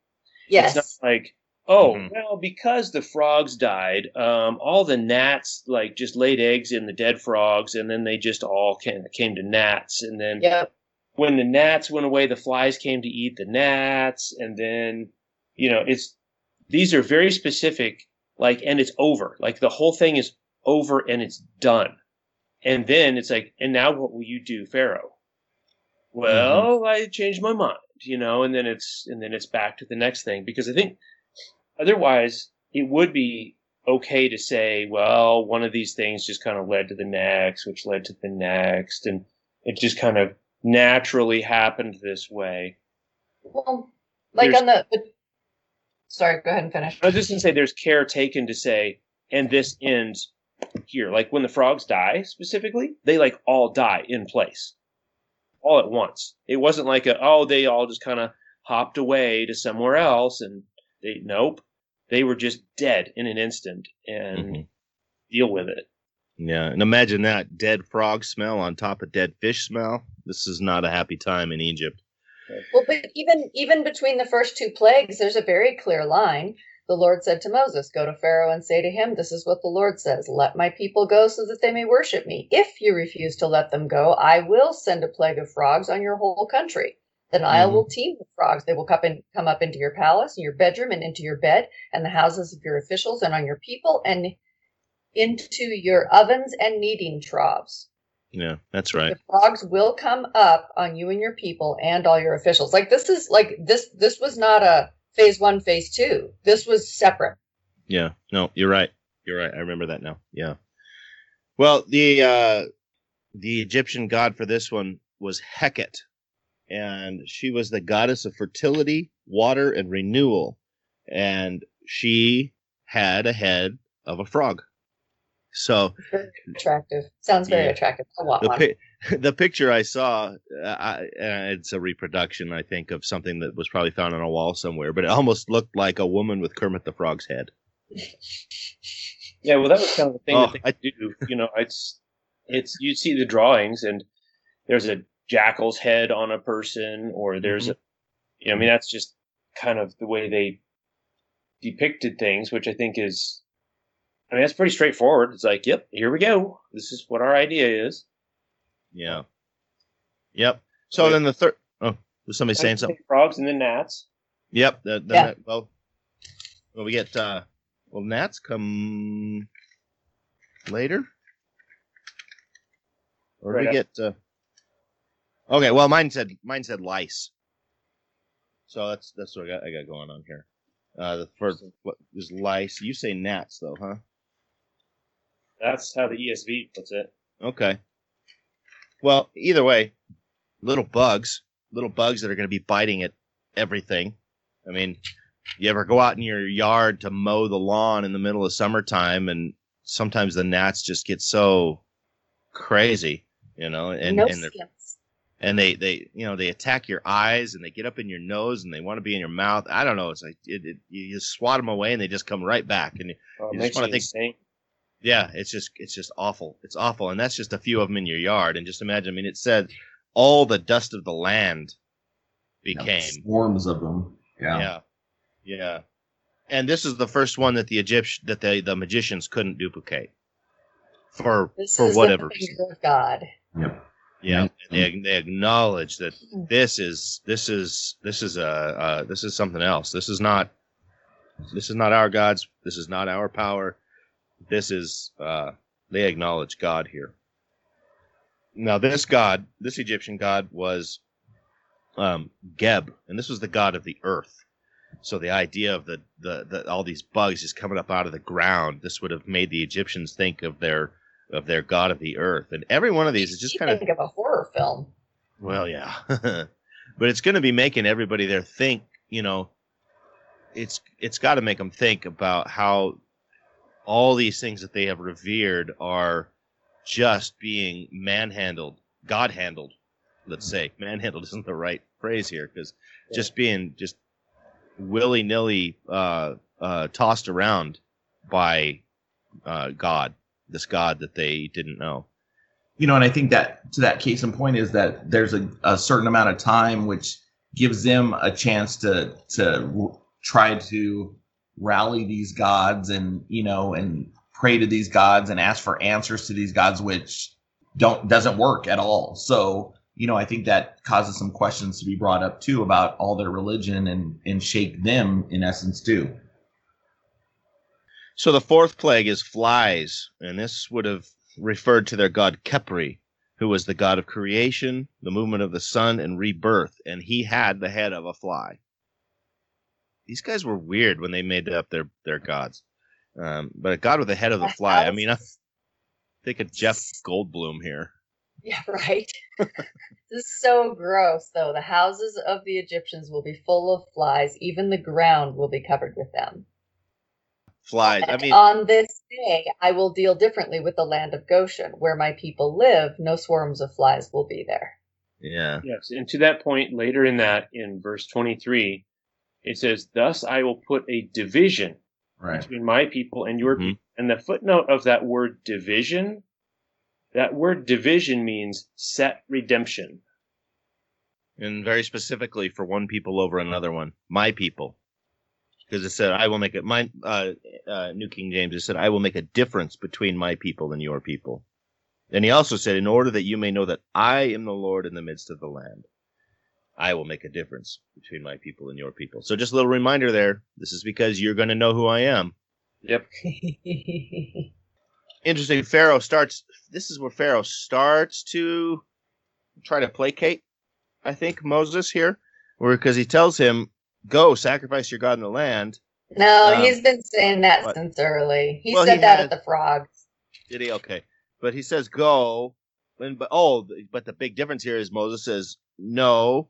yes. It's not like, oh, Mhm. well, because the frogs died, um, all the gnats like just laid eggs in the dead frogs, and then they just all came, came to gnats, and then Yep. when the gnats went away, the flies came to eat the gnats, and then you know it's these are very specific, like, and it's over. Like the whole thing is over and it's done, and then it's like, and now what will you do, Pharaoh? Well, I changed my mind, you know, and then it's and then it's back to the next thing because I think otherwise it would be okay to say, well, one of these things just kind of led to the next, which led to the next, and it just kind of naturally happened this way. Well, like There's- on the. Sorry, go ahead and finish. I was just gonna say there's care taken to say, and this ends here. Like when the frogs die specifically, they like all die in place. All at once. It wasn't like a oh, they all just kinda hopped away to somewhere else and they nope. They were just dead in an instant and mhm. deal with it. Yeah, and imagine that dead frog smell on top of dead fish smell. This is not a happy time in Egypt. Well, but even even between the first two plagues, there's a very clear line. the Lord said to Moses, Go to Pharaoh and say to him, This is what the Lord says Let my people go so that they may worship me. If you refuse to let them go, I will send a plague of frogs on your whole country. The Nile mm-hmm. will teem with frogs. They will come, in, come up into your palace, and your bedroom, and into your bed, and the houses of your officials, and on your people, and into your ovens and kneading troughs. Yeah, that's right. The frogs will come up on you and your people and all your officials. Like this is like this this was not a phase one, phase two. This was separate. Yeah, no, you're right. You're right. I remember that now. Yeah. Well, the uh the Egyptian god for this one was Heket, and she was the goddess of fertility, water, and renewal. And she had a head of a frog. So very attractive. Sounds very yeah. attractive. I want the, one. Pi- the picture I saw, uh, I, uh, it's a reproduction, I think, of something that was probably found on a wall somewhere, but it almost looked like a woman with Kermit the Frog's head. Yeah, well, that was kind of the thing oh, that they I, do. You know, it's it's you see the drawings, and there's a jackal's head on a person, or there's mm-hmm. a, you know, I mean, that's just kind of the way they depicted things, which I think is I mean, that's pretty straightforward. It's like, yep, here we go. This is what our idea is. Yeah. Yep. So Wait. then the third. Oh, was somebody saying something? Frogs and then gnats. Yep. The, the yeah. well, well, we get. uh Well, gnats come later, or right we get. uh Okay. Well, mine said mine said lice. So that's that's what I got, I got going on here. Uh, the first what is lice. You say gnats though, huh? That's how the ESV puts it. Okay. Well, either way, little bugs, little bugs that are going to be biting at everything. I mean, you ever go out in your yard to mow the lawn in the middle of summertime, and sometimes the gnats just get so crazy, you know, and no and, and they they you know they attack your eyes and they get up in your nose and they want to be in your mouth. I don't know. It's like it, it, you just swat them away and they just come right back, and you, oh, you just want to think. Insane. Yeah, it's just it's just awful. It's awful, and that's just a few of them in your yard. And just imagine. I mean, it said all the dust of the land became yeah, swarms of them. Yeah, yeah, yeah. And this is the first one that the Egyptian that the the magicians couldn't duplicate for this for whatever reason. God. Yep. Yeah, they they acknowledge that mm. this is this is this is a uh, this is something else. This is not this is not our gods. This is not our power this is uh, they acknowledge God here. Now, this god, this Egyptian god, was um, Geb, and this was the god of the earth. So the idea of the, the, the all these bugs just coming up out of the ground, this would have made the Egyptians think of their of their god of the earth. And every one of these is just kind of think of a horror film. Well, yeah, but it's going to be making everybody there think. You know, it's it's got to make them think about how all these things that they have revered are just being manhandled, God handled, let's say. Manhandled isn't the right phrase here because yeah. just being just willy nilly uh, uh, tossed around by uh, God, this God that they didn't know. You know, and I think that to that case in point is that there's a, a certain amount of time which gives them a chance to to try to rally these gods and you know and pray to these gods and ask for answers to these gods which don't doesn't work at all so you know i think that causes some questions to be brought up too about all their religion and and shake them in essence too so the fourth plague is flies and this would have referred to their god Khepri who was the god of creation the movement of the sun and rebirth and he had the head of a fly these guys were weird when they made up their their gods. Um, but a god with the head of the fly. I mean, I think of Jeff Goldblum here. Yeah, right. this is so gross, though. The houses of the Egyptians will be full of flies. Even the ground will be covered with them. Flies. I mean, on this day, I will deal differently with the land of Goshen, where my people live. No swarms of flies will be there. Yeah. Yes, and to that point, later in that, in verse twenty-three, it says, Thus I will put a division right. between my people and your mm-hmm. people. And the footnote of that word division, that word division means set redemption. And very specifically for one people over another one, my people. Because it said, "I will make it." My uh, uh, New King James it said, "I will make a difference between my people and your people." And he also said, "In order that you may know that I am the Lord in the midst of the land, I will make a difference between my people and your people." So, just a little reminder there. This is because you're going to know who I am. Yep. Interesting. Pharaoh starts. This is where Pharaoh starts to try to placate. I think Moses here, where because he tells him, "Go sacrifice your God in the land." No, um, he's been saying that what? since early. He well, said he that had, at the frogs. Did he? Okay, but he says go. And but oh, but the big difference here is Moses says no,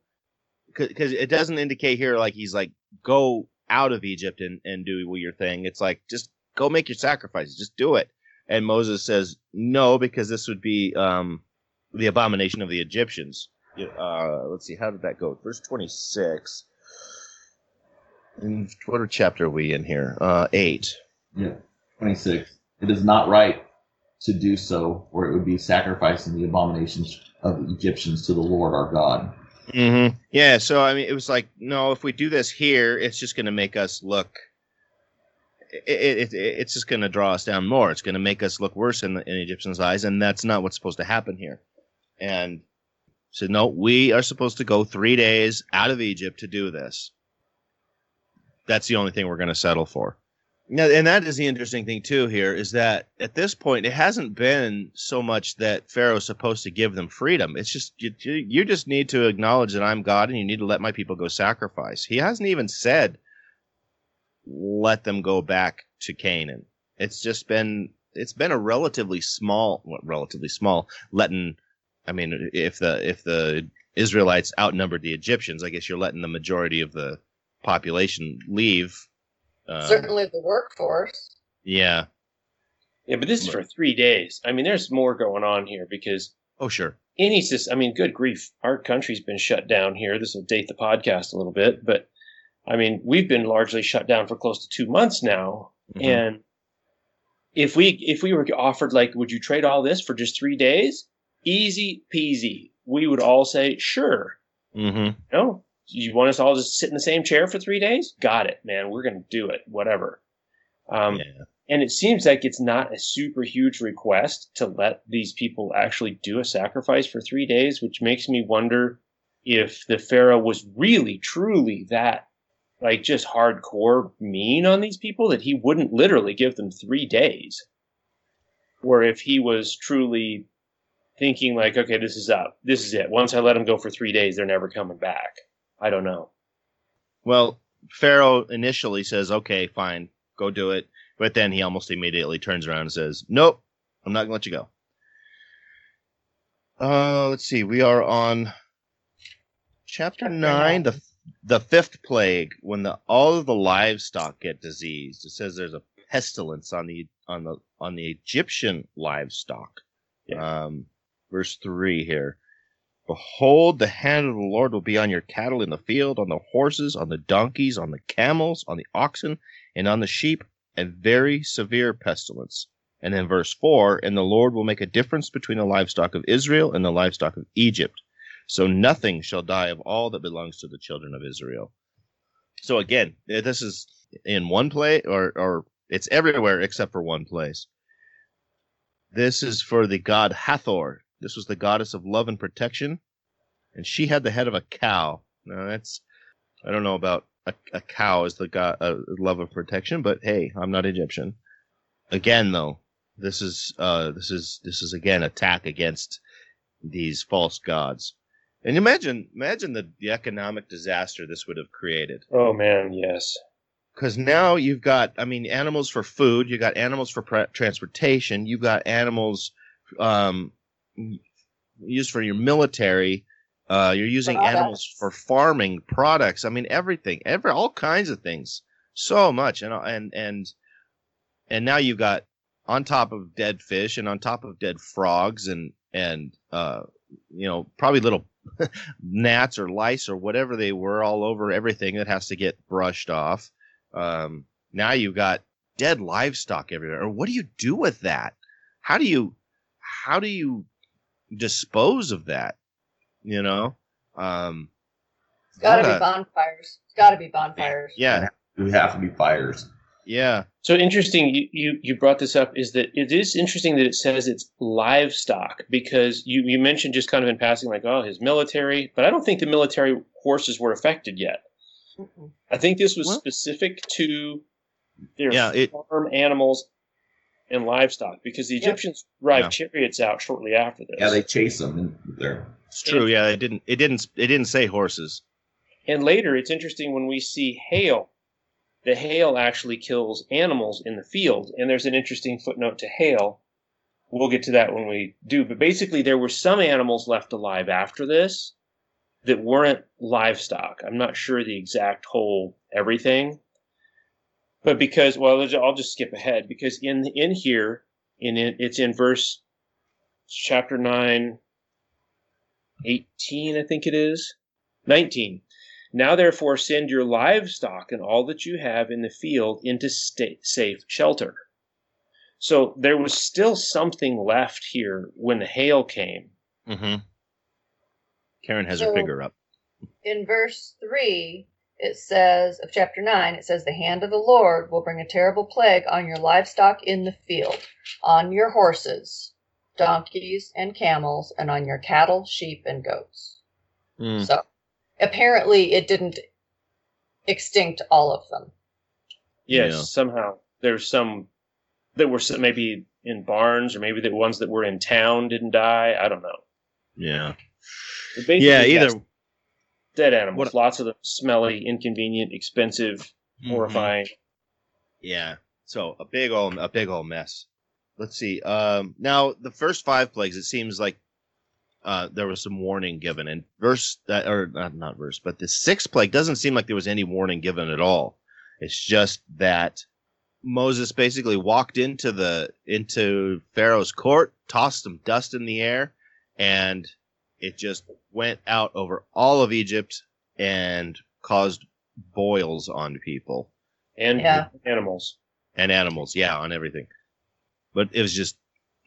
because it doesn't indicate here like he's like go out of Egypt and and do your thing. It's like just go make your sacrifices, just do it. And Moses says no because this would be um, the abomination of the Egyptians. Uh, let's see, how did that go? Verse twenty six. In what chapter are we in here? Uh, eight. Yeah, twenty six. It is not right to do so, or it would be sacrificing the abominations of the Egyptians to the Lord our God. Mm-hmm. Yeah. So I mean, it was like, no, if we do this here, it's just going to make us look. It, it, it's just going to draw us down more. It's going to make us look worse in, the, in Egyptians' eyes, and that's not what's supposed to happen here. And said, no, we are supposed to go three days out of Egypt to do this. That's the only thing we're going to settle for. Yeah, and that is the interesting thing too. Here is that at this point, it hasn't been so much that Pharaoh's supposed to give them freedom. It's just you, you just need to acknowledge that I'm God, and you need to let my people go sacrifice. He hasn't even said let them go back to Canaan. It's just been it's been a relatively small, well, relatively small letting. I mean, if the if the Israelites outnumbered the Egyptians, I guess you're letting the majority of the population leave um, Certainly the workforce. Yeah. Yeah, but this is for three days. I mean, there's more going on here because. Oh, sure. Any system, I mean, good grief. Our country's been shut down here. This will date the podcast a little bit, but I mean, we've been largely shut down for close to two months now. Mm-hmm. And if we if we were offered like, would you trade all this for just three days? Easy peasy. We would all say, sure. Mm-hmm. No, you want us all to sit in the same chair for three days? Got it, man. We're going to do it. Whatever. Um, yeah. And it seems like it's not a super huge request to let these people actually do a sacrifice for three days, which makes me wonder if the Pharaoh was really, truly that, like, just hardcore mean on these people that he wouldn't literally give them three days. Or if he was truly thinking, like, okay, this is up. This is it. Once I let them go for three days, they're never coming back. I don't know. Well, Pharaoh initially says, "Okay, fine, go do it," but then he almost immediately turns around and says, "Nope, I'm not gonna let you go." Uh, let's see. We are on chapter nine, the the fifth plague, when the all of the livestock get diseased. It says there's a pestilence on the on the on the Egyptian livestock. Yeah. Um, verse three here. Behold, the hand of the Lord will be on your cattle in the field, on the horses, on the donkeys, on the camels, on the oxen, and on the sheep, a very severe pestilence. And then verse 4 And the Lord will make a difference between the livestock of Israel and the livestock of Egypt. So nothing shall die of all that belongs to the children of Israel. So again, eh, this is in one place, or, or it's everywhere except for one place. This is for the god Hathor, this was the goddess of love and protection, and she had the head of a cow. Now that's I don't know about a, a cow as the god uh, love of protection, but hey, I'm not Egyptian. Again, though, this is uh, this is this is again attack against these false gods. And imagine imagine the, the economic disaster this would have created. Oh man, yes. Because now you've got, I mean, animals for food. You got animals for pre- transportation. You've got animals um, used for your military. Uh, you're using animals for farming products. I mean, everything, every all kinds of things. So much, and and and and now you've got on top of dead fish and on top of dead frogs and and uh, you know probably little gnats or lice or whatever they were all over everything that has to get brushed off. Um, now you've got dead livestock everywhere. Or what do you do with that? How do you how do you dispose of that? You know, um, it's got to be bonfires. It's got to be bonfires. Yeah, It have to be fires. Yeah. So interesting. You, you you brought this up. Is that it is interesting that it says it's livestock because you you mentioned just kind of in passing like oh his military, but I don't think the military horses were affected yet. Mm-mm. I think this was specific to their yeah, it, farm animals and livestock because the Egyptians yeah. drive yeah. chariots out shortly after this. Yeah, they chase them there. It's true. And, yeah, it didn't. It didn't. It didn't say horses. And later, it's interesting when we see hail. The hail actually kills animals in the field, and there's an interesting footnote to hail. We'll get to that when we do. But basically, there were some animals left alive after this that weren't livestock. I'm not sure the exact whole everything, but because well, I'll just skip ahead. Because in in here in it, it's in verse chapter 9 18 I think it is 19 now therefore send your livestock and all that you have in the field into state, safe shelter. So there was still something left here when the hail came. Mm-hmm. Karen has so, her finger up. in verse 3 it says of chapter 9 it says the hand of the lord will bring a terrible plague on your livestock in the field on your horses donkeys and camels and on your cattle sheep and goats. Mm. so apparently it didn't extinct all of them. Yes yeah. somehow there's some that were maybe in barns or maybe the ones that were in town didn't die i don't know. Yeah. Yeah either dead animals. What, Lots of them smelly, inconvenient, expensive, mm-hmm. horrifying. Yeah. So a big old a big old mess. Let's see. Um, now the first five plagues, it seems like uh, there was some warning given, and verse that or not, not verse, but the sixth plague doesn't seem like there was any warning given at all. It's just that Moses basically walked into the into Pharaoh's court, tossed some dust in the air, and it just went out over all of Egypt and caused boils on people and yeah. animals and animals. Yeah, on everything. But it was just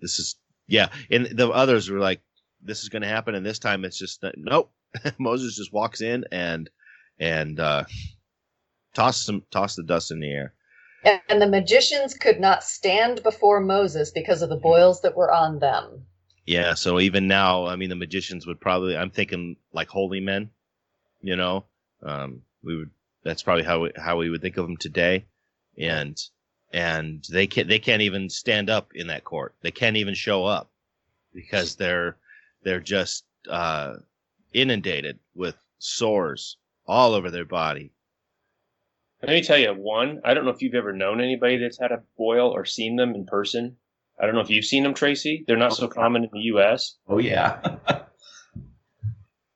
this is yeah, and the others were like, this is going to happen, and this time it's just nope. Moses just walks in and and uh, toss some toss the dust in the air. And the magicians could not stand before Moses because of the boils that were on them. Yeah, so even now, I mean, the magicians would probably. I'm thinking like holy men, you know. Um, we would. That's probably how we, how we would think of them today, and and they can't they can't even stand up in that court. They can't even show up because they're they're just uh, inundated with sores all over their body. Let me tell you one. I don't know if you've ever known anybody that's had a boil or seen them in person. I don't know if you've seen them, Tracy. They're not so common in the U.S. Oh yeah.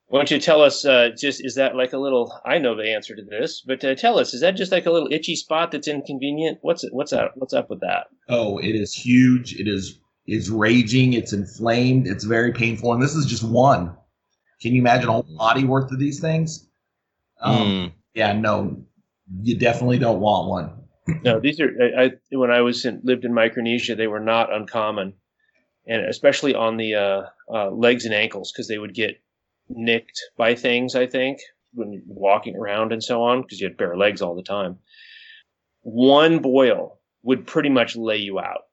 Why don't you tell us? Uh, just is that like a little? I know the answer to this, but uh, tell us: is that just like a little itchy spot that's inconvenient? What's it? What's that? What's up with that? Oh, it is huge. It is is raging. It's inflamed. It's very painful, and this is just one. Can you imagine a whole body worth of these things? Um, mm. Yeah, no, you definitely don't want one no, these are. I, I, when I was in, lived in Micronesia, they were not uncommon, and especially on the uh, uh, legs and ankles because they would get nicked by things. I think when walking around and so on because you had bare legs all the time. One boil would pretty much lay you out.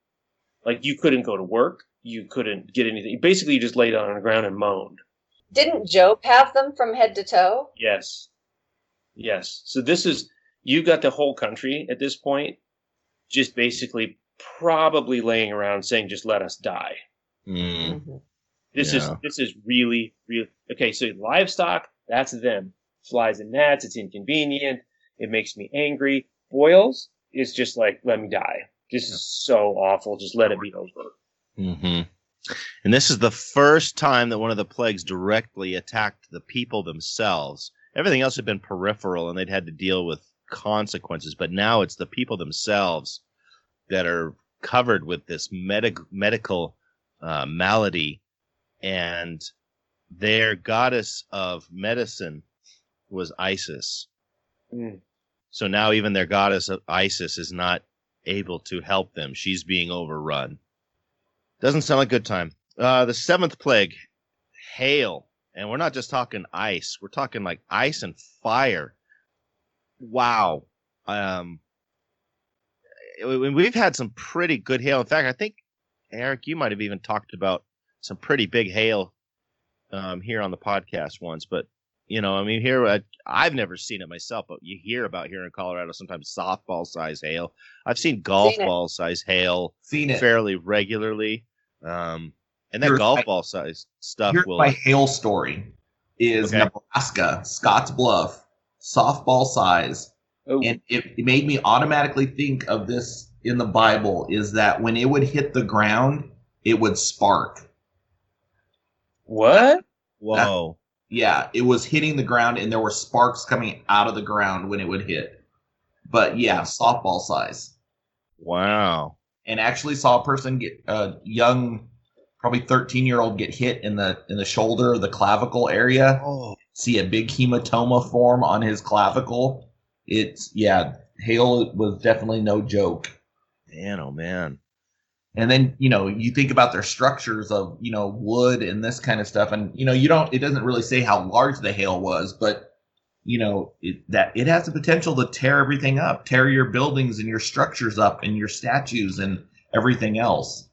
Like you couldn't go to work, you couldn't get anything. Basically, you just laid on the ground and moaned. Didn't Job have them from head to toe? Yes. Yes. So this is you got the whole country at this point just basically probably laying around saying, just let us die. Mm. Mm-hmm. This yeah. is this is really really okay. So livestock, that's them. Flies and gnats, it's inconvenient. It makes me angry. Boils is just like let me die. This is so awful. Just let it be over. Mm-hmm. And this is the first time that one of the plagues directly attacked the people themselves. Everything else had been peripheral, and they'd had to deal with consequences. But now it's the people themselves that are covered with this medic- medical uh, malady, and their goddess of medicine was Isis. Mm. So now even their goddess of Isis is not able to help them. She's being overrun. Doesn't sound like a good time. Uh, the seventh plague, hail. And we're not just talking ice, we're talking like ice and fire wow. um, we've had some pretty good hail. In fact, I think Eric, you might have even talked about some pretty big hail um, here on the podcast once. But you know, I mean, here uh, I've never seen it myself, but you hear about here in Colorado sometimes softball size hail. I've seen golf seen ball size hail seen it. fairly regularly. Um, and that here's golf my, ball size stuff here's will. My hail story is okay. Nebraska, Scotts Bluff, softball size, oh. and it, it made me automatically think of this in the Bible. Is that when it would hit the ground, it would spark. What? Whoa. That, yeah, it was hitting the ground, and there were sparks coming out of the ground when it would hit. But yeah, softball size. Wow. And actually saw a person get a young probably 13 year old get hit in the in the shoulder the clavicle area. Oh. see a big hematoma form on his clavicle. It's yeah hail was definitely no joke. Man oh man. And then you know you think about their structures of you know wood and this kind of stuff. And you know you don't it doesn't really say how large the hail was but you know it, that it has the potential to tear everything up tear your buildings and your structures up and your statues and everything else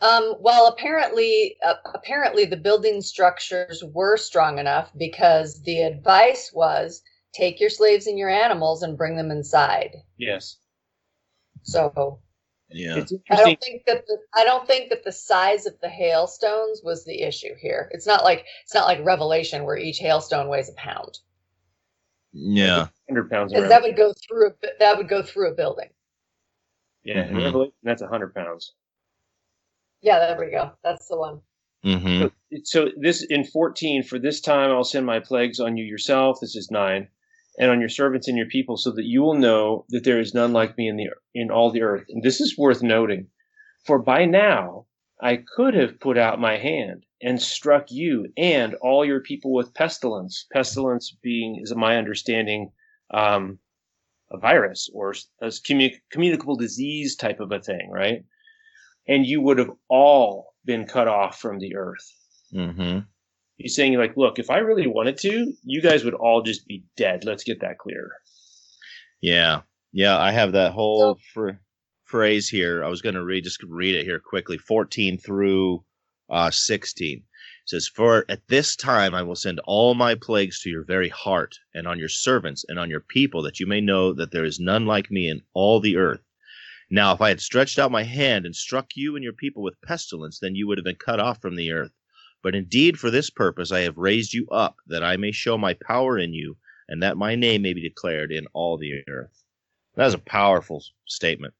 um, well, apparently, uh, apparently the building structures were strong enough because the advice was take your slaves and your animals and bring them inside. Yes. So. Yeah. I don't think that the I don't think that the size of the hailstones was the issue here. It's not like it's not like Revelation where each hailstone weighs a pound. Yeah. Hundred pounds. Because that would go through a, that would go through a building. Yeah, mm-hmm. Revelation that's hundred pounds. Yeah, there we go. That's the one. Mm-hmm. So, so, this in 14 for this time I'll send my plagues on you yourself. This is nine, and on your servants and your people, so that you will know that there is none like me in the in all the earth. And this is worth noting, for by now I could have put out my hand and struck you and all your people with pestilence. Pestilence being, is my understanding, um, a virus or a commun- communicable disease type of a thing, right? And you would have all been cut off from the earth. Mm-hmm. He's saying, like, look, if I really wanted to, you guys would all just be dead. Let's get that clear. Yeah. Yeah. I have that whole fr- phrase here. I was going to read, just read it here quickly 14 through uh, 16. It says, For at this time I will send all my plagues to your very heart, and on your servants, and on your people, that you may know that there is none like me in all the earth. Now, if I had stretched out my hand and struck you and your people with pestilence, then you would have been cut off from the earth. But indeed, for this purpose I have raised you up, that I may show my power in you, and that my name may be declared in all the earth. That is a powerful statement.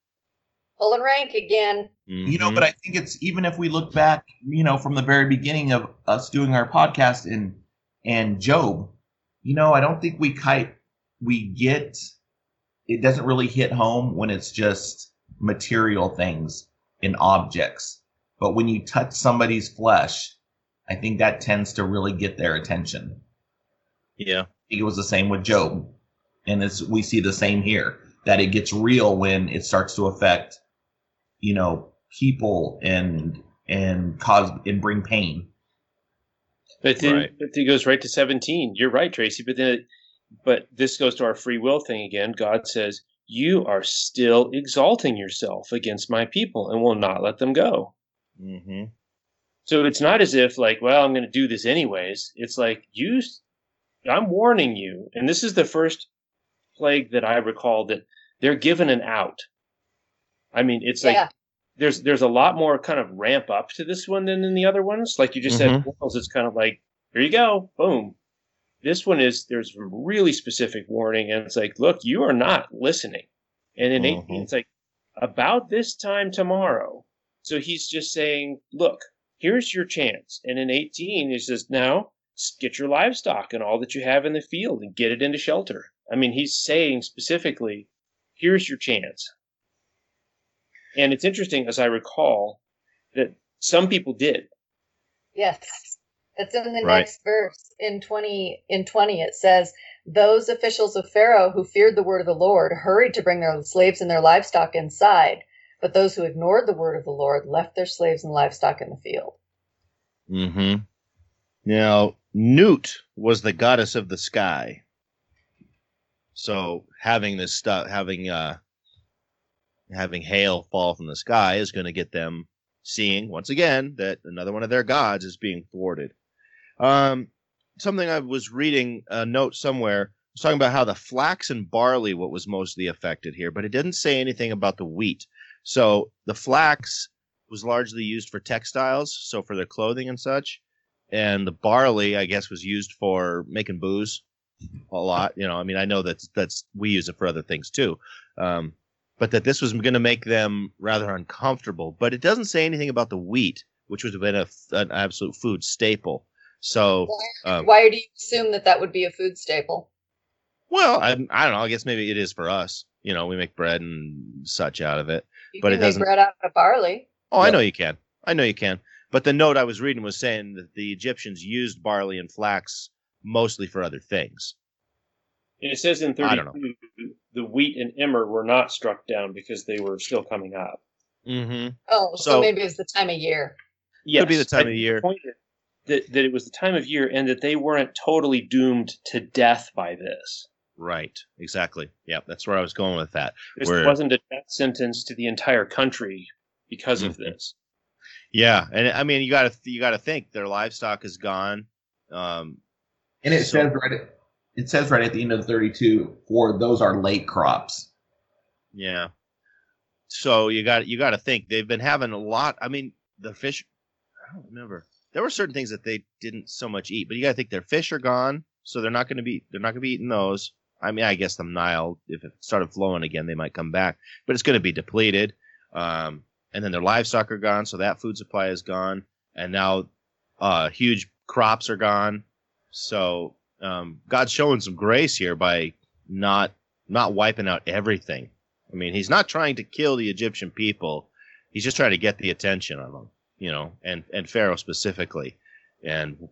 Pulling rank again. Mm-hmm. You know, but I think it's even if we look back, you know, from the very beginning of us doing our podcast in and Job, you know, I don't think we kite we get it doesn't really hit home when it's just material things in objects. But when you touch somebody's flesh, I think that tends to really get their attention. Yeah. I think it was the same with Job. And it's, we see the same here that it gets real when it starts to affect, you know, people and, and cause and bring pain. But then right. it goes right to 17. You're right, Tracy. But then, but this goes to our free will thing again. God says, you are still exalting yourself against my people and will not let them go. Mm-hmm. So it's not as if like, well, I'm going to do this anyways. It's like you, I'm warning you, and this is the first plague that I recall that they're given an out. I mean, it's yeah. like there's there's a lot more kind of ramp up to this one than in the other ones. Like you just mm-hmm. said, it's kind of like here you go, boom, this one is there's a really specific warning, and it's like, look, you are not listening. And in mm-hmm. 18, it's like about this time tomorrow. So he's just saying, look, here's your chance. And in 18, he says, now get your livestock and all that you have in the field and get it into shelter. I mean, he's saying specifically, here's your chance. And it's interesting, as I recall, that some people did. Yes. It's in the right. next verse in 20 in 20 it says those officials of Pharaoh who feared the word of the Lord hurried to bring their slaves and their livestock inside, but those who ignored the word of the Lord left their slaves and livestock in the field. Mhm. Now, Nut was the goddess of the sky. So So having this stuff, having uh, having hail fall from the sky is going to get them seeing once again that another one of their gods is being thwarted. Um, something I was reading a note somewhere was talking about how the flax and barley what was mostly affected here, but it didn't say anything about the wheat. So the flax was largely used for textiles, so for their clothing and such, and the barley I guess was used for making booze a lot. You know, I mean, I know that's that's we use it for other things too. Um, but that this was going to make them rather uncomfortable. But it doesn't say anything about the wheat, which would have been a, an absolute food staple. So why, um, why do you assume that that would be a food staple? Well, I, I don't know. I guess maybe it is for us. You know, we make bread and such out of it. You but it doesn't. bread out of barley. Oh, I know you can. I know you can. But the note I was reading was saying that the Egyptians used barley and flax mostly for other things. And it says in 32, the wheat and emmer were not struck down because they were still coming up. Mm-hmm. Oh, so, so, maybe it's the time of year. Yes, could be the time of year. That, that it was the time of year and that they weren't totally doomed to death by this. Right. Exactly. Yeah, that's where I was going with that. This where... wasn't a death sentence to the entire country because mm-hmm. of this. Yeah, and I mean, you got to you got to think their livestock is gone. Um, and it so, says right it says right at the end of 32 for those are late crops. Yeah. So you got you got to think they've been having a lot. I mean, the fish. I don't remember. There were certain things that they didn't so much eat, but you got to think their fish are gone, so they're not going to be they're not going to be eating those. I mean, I guess the Nile, if it started flowing again, they might come back, but it's going to be depleted. Um, and then their livestock are gone, so that food supply is gone, and now uh, huge crops are gone. So um, God's showing some grace here by not not wiping out everything. I mean, he's not trying to kill the Egyptian people. He's just trying to get the attention of them, you know, and and Pharaoh specifically. And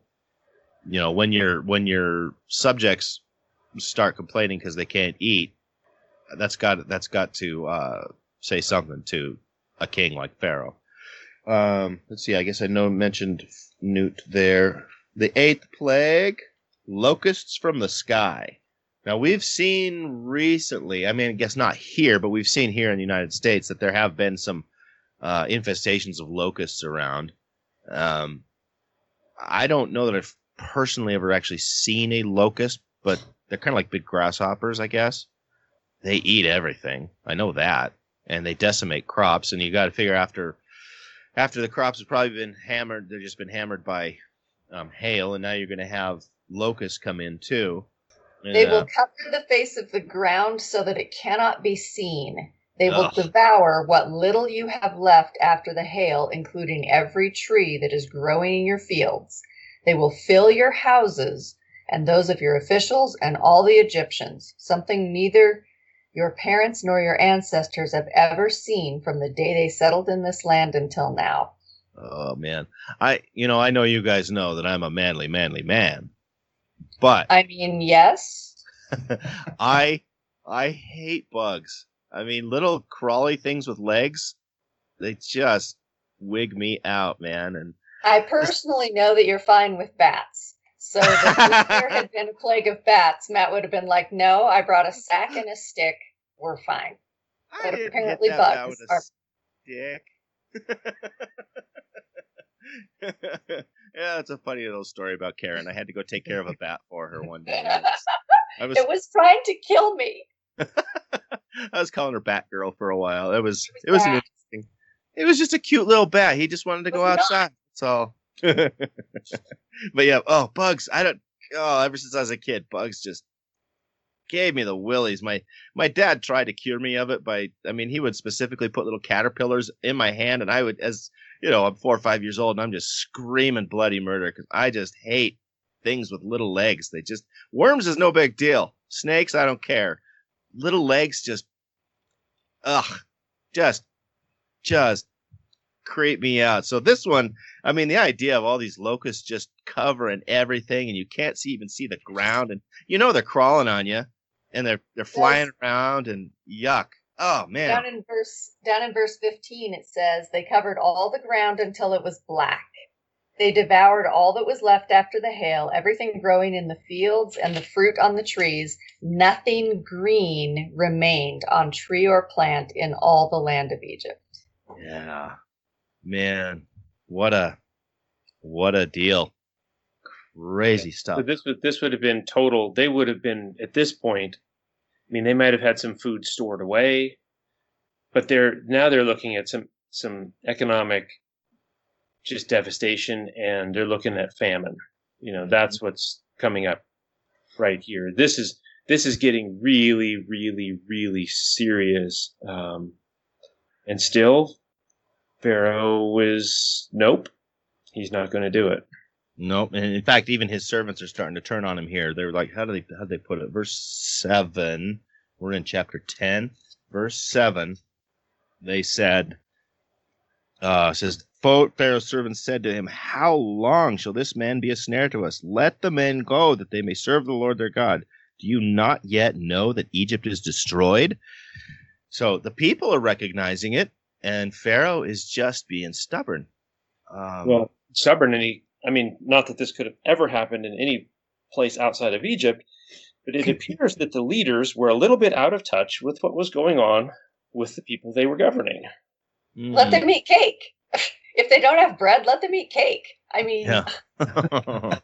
you know, when your when your subjects start complaining because they can't eat, that's got that's got to uh, say something to a king like Pharaoh. Um, let's see. I guess I know mentioned Nut there. The eighth plague locusts from the sky. Now we've seen recently, I mean, I guess not here, but we've seen here in the United States that there have been some uh, infestations of locusts around. Um, I don't know that I've personally ever actually seen a locust, but they're kind of like big grasshoppers, I guess. They eat everything. I know that, and they decimate crops. And you got to figure after after the crops have probably been hammered, they've just been hammered by um, hail, and now you're going to have locusts come in too. They will cover the face of the ground so that it cannot be seen. They will Ugh. devour what little you have left after the hail, including every tree that is growing in your fields. They will fill your houses and those of your officials and all the Egyptians, something neither your parents nor your ancestors have ever seen from the day they settled in this land until now. Oh man. I you know, I know you guys know that I'm a manly manly man. But I mean, yes. I I hate bugs. I mean, little crawly things with legs, they just wig me out, man. And I personally know that you're fine with bats. So if there had been a plague of bats, Matt would have been like, "No, I brought a sack and a stick. We're fine." But apparently, bugs are. Stick. yeah, it's a funny little story about Karen. I had to go take care of a bat for her one day. I was, I was, it was trying to kill me. I was calling her Batgirl for a while. It was it was, it was an interesting. It was just a cute little bat. He just wanted to go outside. That's all. but yeah, oh bugs. I don't. Oh, ever since I was a kid, bugs just gave me the willies. My my dad tried to cure me of it by I mean he would specifically put little caterpillars in my hand and I would as you know, I'm four or five years old and I'm just screaming bloody murder because I just hate things with little legs. They just worms is no big deal. Snakes, I don't care. Little legs just ugh. Just just creep me out. So this one, I mean, the idea of all these locusts just covering everything and you can't see even see the ground and you know they're crawling on you and they're they're flying yes. around and yuck. Oh man. Down in verse down in verse 15 it says they covered all the ground until it was black. They devoured all that was left after the hail, everything growing in the fields and the fruit on the trees. Nothing green remained on tree or plant in all the land of Egypt. Yeah. Man, what a what a deal. Crazy stuff. So this would this would have been total. They would have been at this point. I mean, they might have had some food stored away, but they're now they're looking at some some economic just devastation and they're looking at famine. You know, that's mm-hmm. what's coming up right here. This is this is getting really, really, really serious. Um, and still, Pharaoh is nope, he's not going to do it. Nope. And in fact, even his servants are starting to turn on him here. They're like, how do they how do they put it? Verse seven. We're in chapter ten, verse seven. They said, uh, says Pharaoh's servants said to him, How long shall this man be a snare to us? Let the men go, that they may serve the Lord their God. Do you not yet know that Egypt is destroyed? So the people are recognizing it, and Pharaoh is just being stubborn. Um, well, stubborn, and he, I mean, not that this could have ever happened in any place outside of Egypt, but it appears that the leaders were a little bit out of touch with what was going on with the people they were governing. Mm. Let them eat cake. if they don't have bread, let them eat cake. I mean, yeah.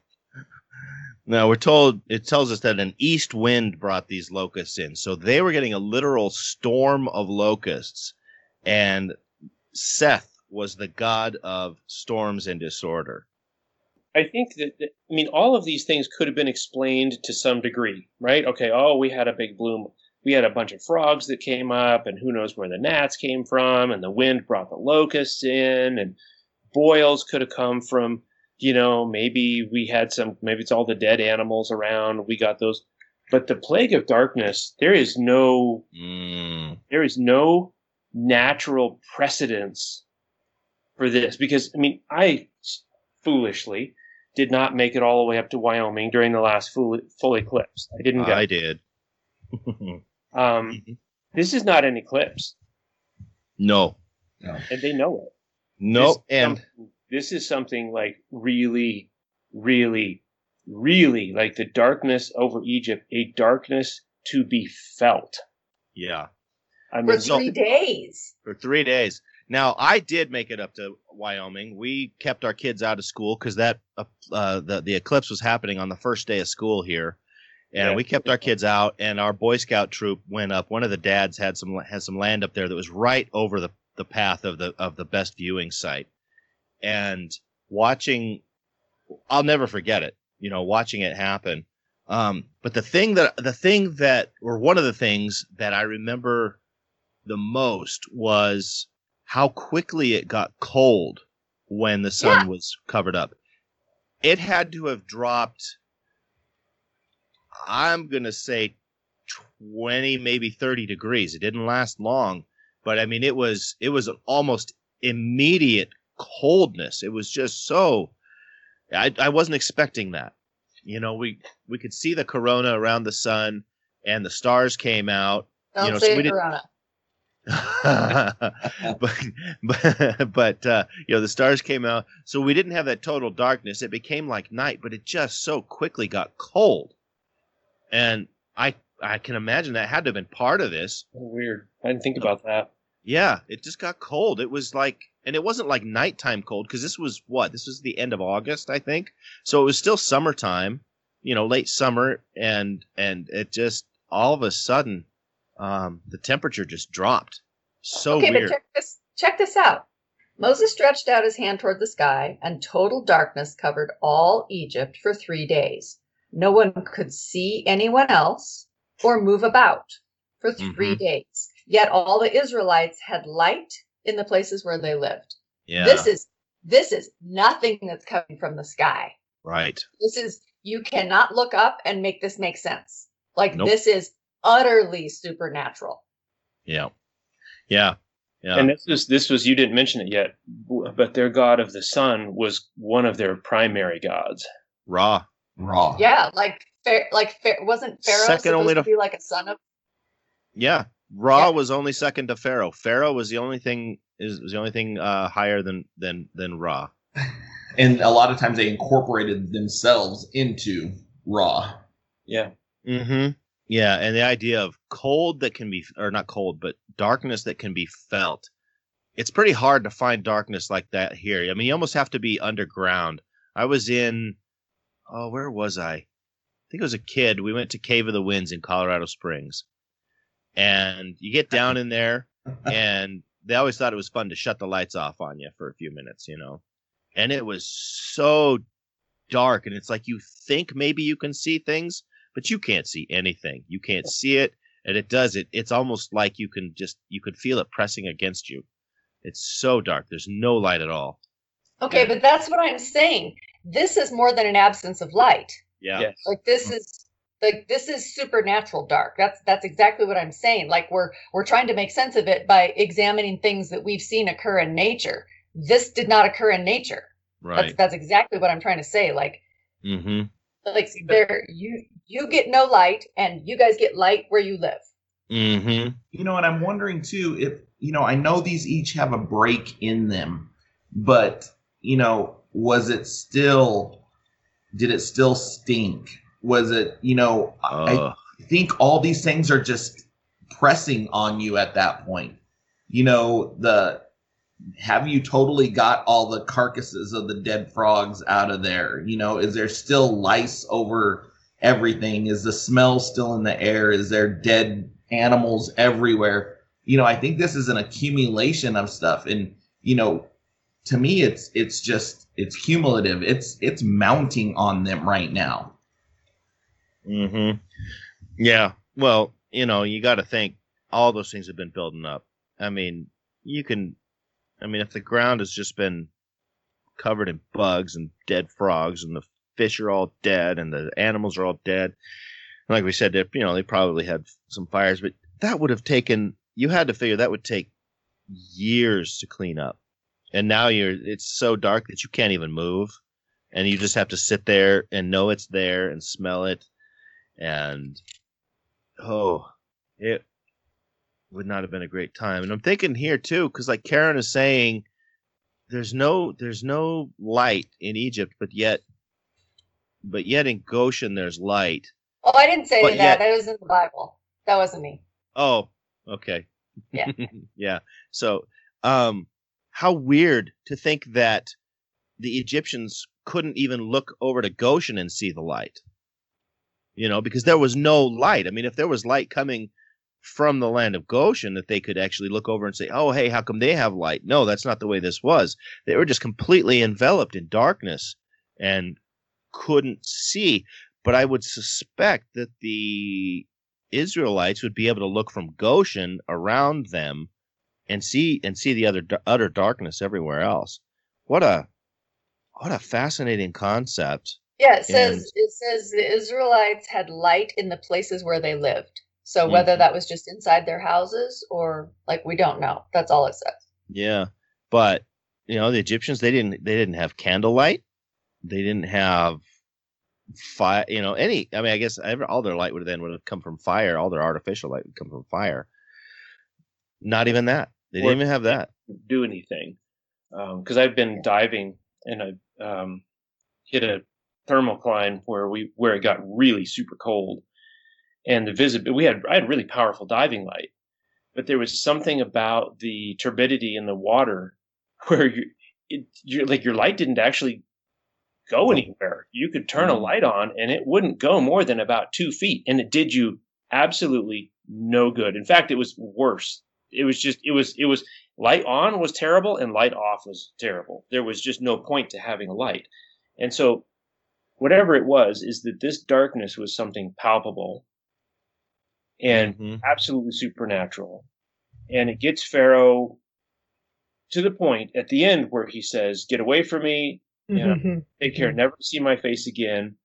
now we're told it tells us that an east wind brought these locusts in, so they were getting a literal storm of locusts, and Seth was the god of storms and disorder. I think that, that, I mean all of these things could have been explained to some degree, right? Okay, oh, we had a big bloom we had a bunch of frogs that came up, and who knows where the gnats came from, and the wind brought the locusts in, and boils could have come from, you know, maybe we had some, maybe it's all the dead animals around. We got those, but the plague of darkness, there is no, mm. there is no natural precedence for this because I mean, I foolishly did not make it all the way up to Wyoming during the last full, full eclipse. I didn't go. I did. Um, mm-hmm. This is not an eclipse. No. No. And they know it. No. This and this is something like really, really, really like the darkness over Egypt, a darkness to be felt. Yeah. I mean, for three so, days. For three days. Now I did make it up to Wyoming. We kept our kids out of school because that uh, uh, the the eclipse was happening on the first day of school here, and yeah. we kept our kids out and our boy scout troop went up one of the dads had some has some land up there that was right over the, the path of the of the best viewing site and watching i'll never forget it you know watching it happen um, but the thing that the thing that or one of the things that i remember the most was how quickly it got cold when the sun yeah. was covered up it had to have dropped I'm going to say 20, maybe 30 degrees. It didn't last long, but I mean, it was, it was almost immediate coldness. It was just so, I, I wasn't expecting that. You know, we, we could see the corona around the sun and the stars came out. Don't you know, say so we corona. but but but uh, you know the stars came out, so we didn't have that total darkness. It became like night, but it just so quickly got cold and I I can imagine that had to have been part of this. Weird. I didn't think about that. Yeah, it just got cold. It was like, and it wasn't like nighttime cold because this was what? This was the end of August, I think. So it was still summertime, you know, late summer, and and it just all of a sudden, um, the temperature just dropped. So okay, weird. but check this. Check this out. Moses stretched out his hand toward the sky, and total darkness covered all Egypt for three days. No one could see anyone else or move about for 3 mm-hmm. days. Yet all the Israelites had light in the places where they lived. Yeah. This is this is nothing that's coming from the sky. Right. This is you cannot look up and make this make sense. Like nope. this is utterly supernatural. Yeah. Yeah. Yeah. And this was this was you didn't mention it yet, but their god of the sun was one of their primary gods. Ra. Ra. Yeah, like like wasn't Pharaoh second supposed only to, to be like a son of? Yeah, Ra yeah. was only second to Pharaoh. Pharaoh was the only thing is was the only thing uh, higher than than than Ra. and a lot of times they incorporated themselves into Ra. Yeah. Mm-hmm. Yeah, and the idea of cold that can be, or not cold, but darkness that can be felt. It's pretty hard to find darkness like that here. I mean, you almost have to be underground. I was in, oh, where was I? I think it was a kid. We went to Cave of the Winds in Colorado Springs, and you get down in there, and they always thought it was fun to shut the lights off on you for a few minutes, you know. And it was so dark, and it's like you think maybe you can see things, but you can't see anything. You can't see it, and it does it. It's almost like you can just you could feel it pressing against you. It's so dark. There's no light at all. Okay, yeah. but that's what I'm saying. This is more than an absence of light. Yeah. Yes. Like this is like this is supernatural dark. That's that's exactly what I'm saying. Like we're we're trying to make sense of it by examining things that we've seen occur in nature. This did not occur in nature. Right. That's that's exactly what I'm trying to say. Like mm-hmm. like there you you get no light and you guys get light where you live. Mm-hmm. You know, and I'm wondering too if you know, I know these each have a break in them, but you know, was it still did it still stink? Was it, you know, uh. I think all these things are just pressing on you at that point. You know, the have you totally got all the carcasses of the dead frogs out of there? You know, is there still lice over everything? Is the smell still in the air? Is there dead animals everywhere? You know, I think this is an accumulation of stuff. And, you know, to me it's it's just it's cumulative. It's it's mounting on them right now. Mhm. Yeah. Well, you know, you got to think all those things have been building up. I mean, you can I mean, if the ground has just been covered in bugs and dead frogs, and the fish are all dead, and the animals are all dead, and like we said, you know, they probably had some fires, but that would have taken. You had to figure that would take years to clean up, and now you're. It's so dark that you can't even move, and you just have to sit there and know it's there and smell it, and oh, it would not have been a great time. And I'm thinking here too, because like Karen is saying, there's no there's no light in Egypt, but yet, but yet in Goshen there's light. Oh, I didn't say that. Yet, that was in the Bible. That wasn't me. Oh, okay. Yeah. yeah. So, um, how weird to think that the Egyptians couldn't even look over to Goshen and see the light. You know, because there was no light. I mean, if there was light coming from the land of Goshen that they could actually look over and say, oh, hey, how come they have light? No, that's not the way this was. They were just completely enveloped in darkness and couldn't see. But I would suspect that the Israelites would be able to look from Goshen around them and see and see the other utter darkness everywhere else. What a what a fascinating concept. Yeah, it says and, it says the Israelites had light in the places where they lived. So whether mm-hmm. that was just inside their houses or like we don't know. That's all it says. Yeah. But you know, the Egyptians they didn't they didn't have candlelight. They didn't have fire, you know, any I mean I guess all their light would then would have come from fire. All their artificial light would come from fire. Not even that. They didn't even have that. Do anything. because um, I've been diving and I um, hit a thermocline where we where it got really super cold and the visibility. We had I had really powerful diving light, but there was something about the turbidity in the water where you, it, you like your light didn't actually go anywhere. You could turn a mm. light on and it wouldn't go more than about two feet, and it did you absolutely no good. In fact, it was worse. It was just it was it was light on was terrible and light off was terrible. There was just no point to having a light, and so whatever it was is that this darkness was something palpable and mm-hmm. absolutely supernatural. And it gets Pharaoh to the point at the end where he says, "Get away from me! You know, mm-hmm. take care, mm-hmm. never see my face again.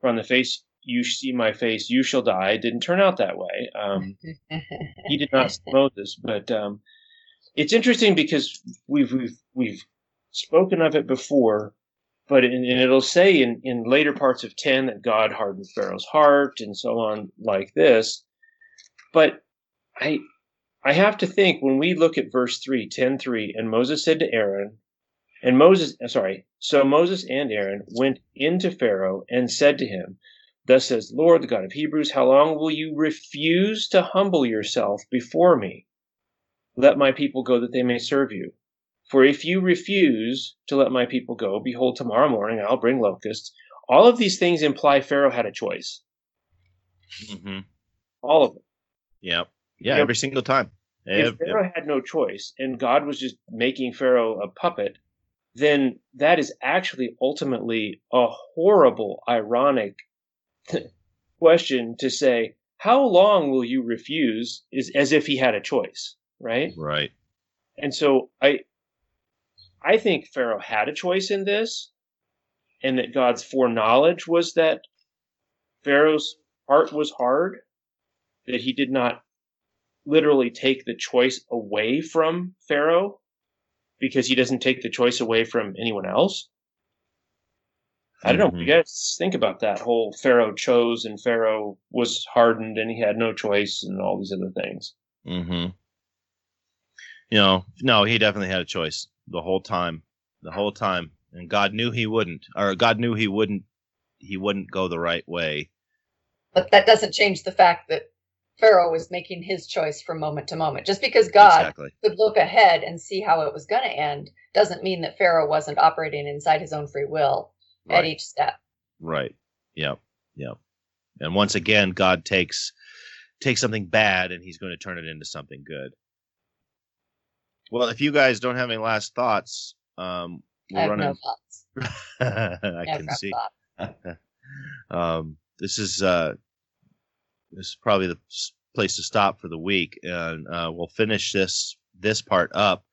From the face you see my face, you shall die." It didn't turn out that way. Um, he did not see Moses, but um, it's interesting because we've we've we've spoken of it before, but in, and it'll say in in later parts of ten that God hardened Pharaoh's heart and so on, like this. But I I have to think when we look at verse 3, 10 3, and Moses said to Aaron And Moses, sorry, so Moses and Aaron went into Pharaoh and said to him, Thus says the Lord, the God of Hebrews, how long will you refuse to humble yourself before me? Let my people go that they may serve you. For if you refuse to let my people go, behold, tomorrow morning I'll bring locusts. All of these things imply Pharaoh had a choice. Mm-hmm. All of them. Yep. Yeah, every single time. If Pharaoh had no choice and God was just making Pharaoh a puppet, then that is actually ultimately a horrible, ironic question to say, how long will you refuse is as if he had a choice, right? Right. And so I I think Pharaoh had a choice in this, and that God's foreknowledge was that Pharaoh's heart was hard, that he did not literally take the choice away from Pharaoh because he doesn't take the choice away from anyone else. I don't know. Mm-hmm. You guys think about that whole Pharaoh chose and Pharaoh was hardened and he had no choice and all these other things. Mm-hmm. You know, no, he definitely had a choice the whole time, the whole time, and God knew he wouldn't, or God knew he wouldn't, he wouldn't go the right way. But that doesn't change the fact that Pharaoh was making his choice from moment to moment. Just because God exactly. could look ahead and see how it was going to end doesn't mean that Pharaoh wasn't operating inside his own free will right. at each step. Right. Yep. Yep. And once again, God takes takes something bad and he's going to turn it into something good. Well, if you guys don't have any last thoughts, um, we're I have running. No thoughts. I, I can see. um, this is uh, this is probably the place to stop for the week, and uh, we'll finish this this part up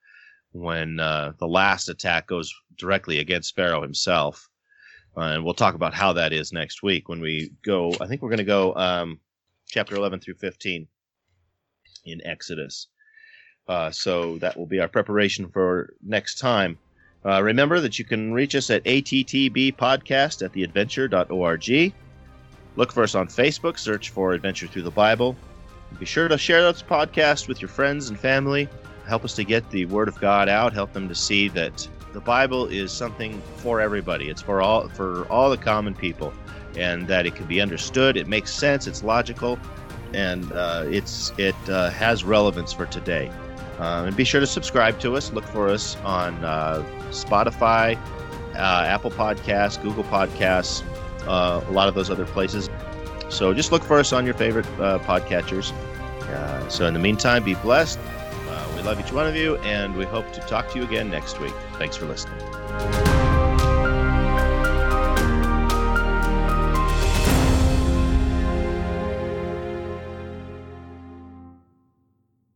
when uh, the last attack goes directly against Pharaoh himself, uh, and we'll talk about how that is next week when we go. I think we're going to go um, chapter eleven through fifteen in Exodus. Uh, so that will be our preparation for next time. Uh, remember that you can reach us at attbpodcast at theadventure.org. Look for us on Facebook, search for Adventure Through the Bible. Be sure to share this podcast with your friends and family. Help us to get the Word of God out. Help them to see that the Bible is something for everybody. It's for all for all the common people, and that it can be understood. It makes sense. It's logical, and uh, it's it uh, has relevance for today. Uh, and be sure to subscribe to us. Look for us on uh, Spotify, uh, Apple Podcasts, Google Podcasts, uh, a lot of those other places. So just look for us on your favorite uh, podcatchers. So in the meantime, be blessed. Love each one of you, and we hope to talk to you again next week. Thanks for listening.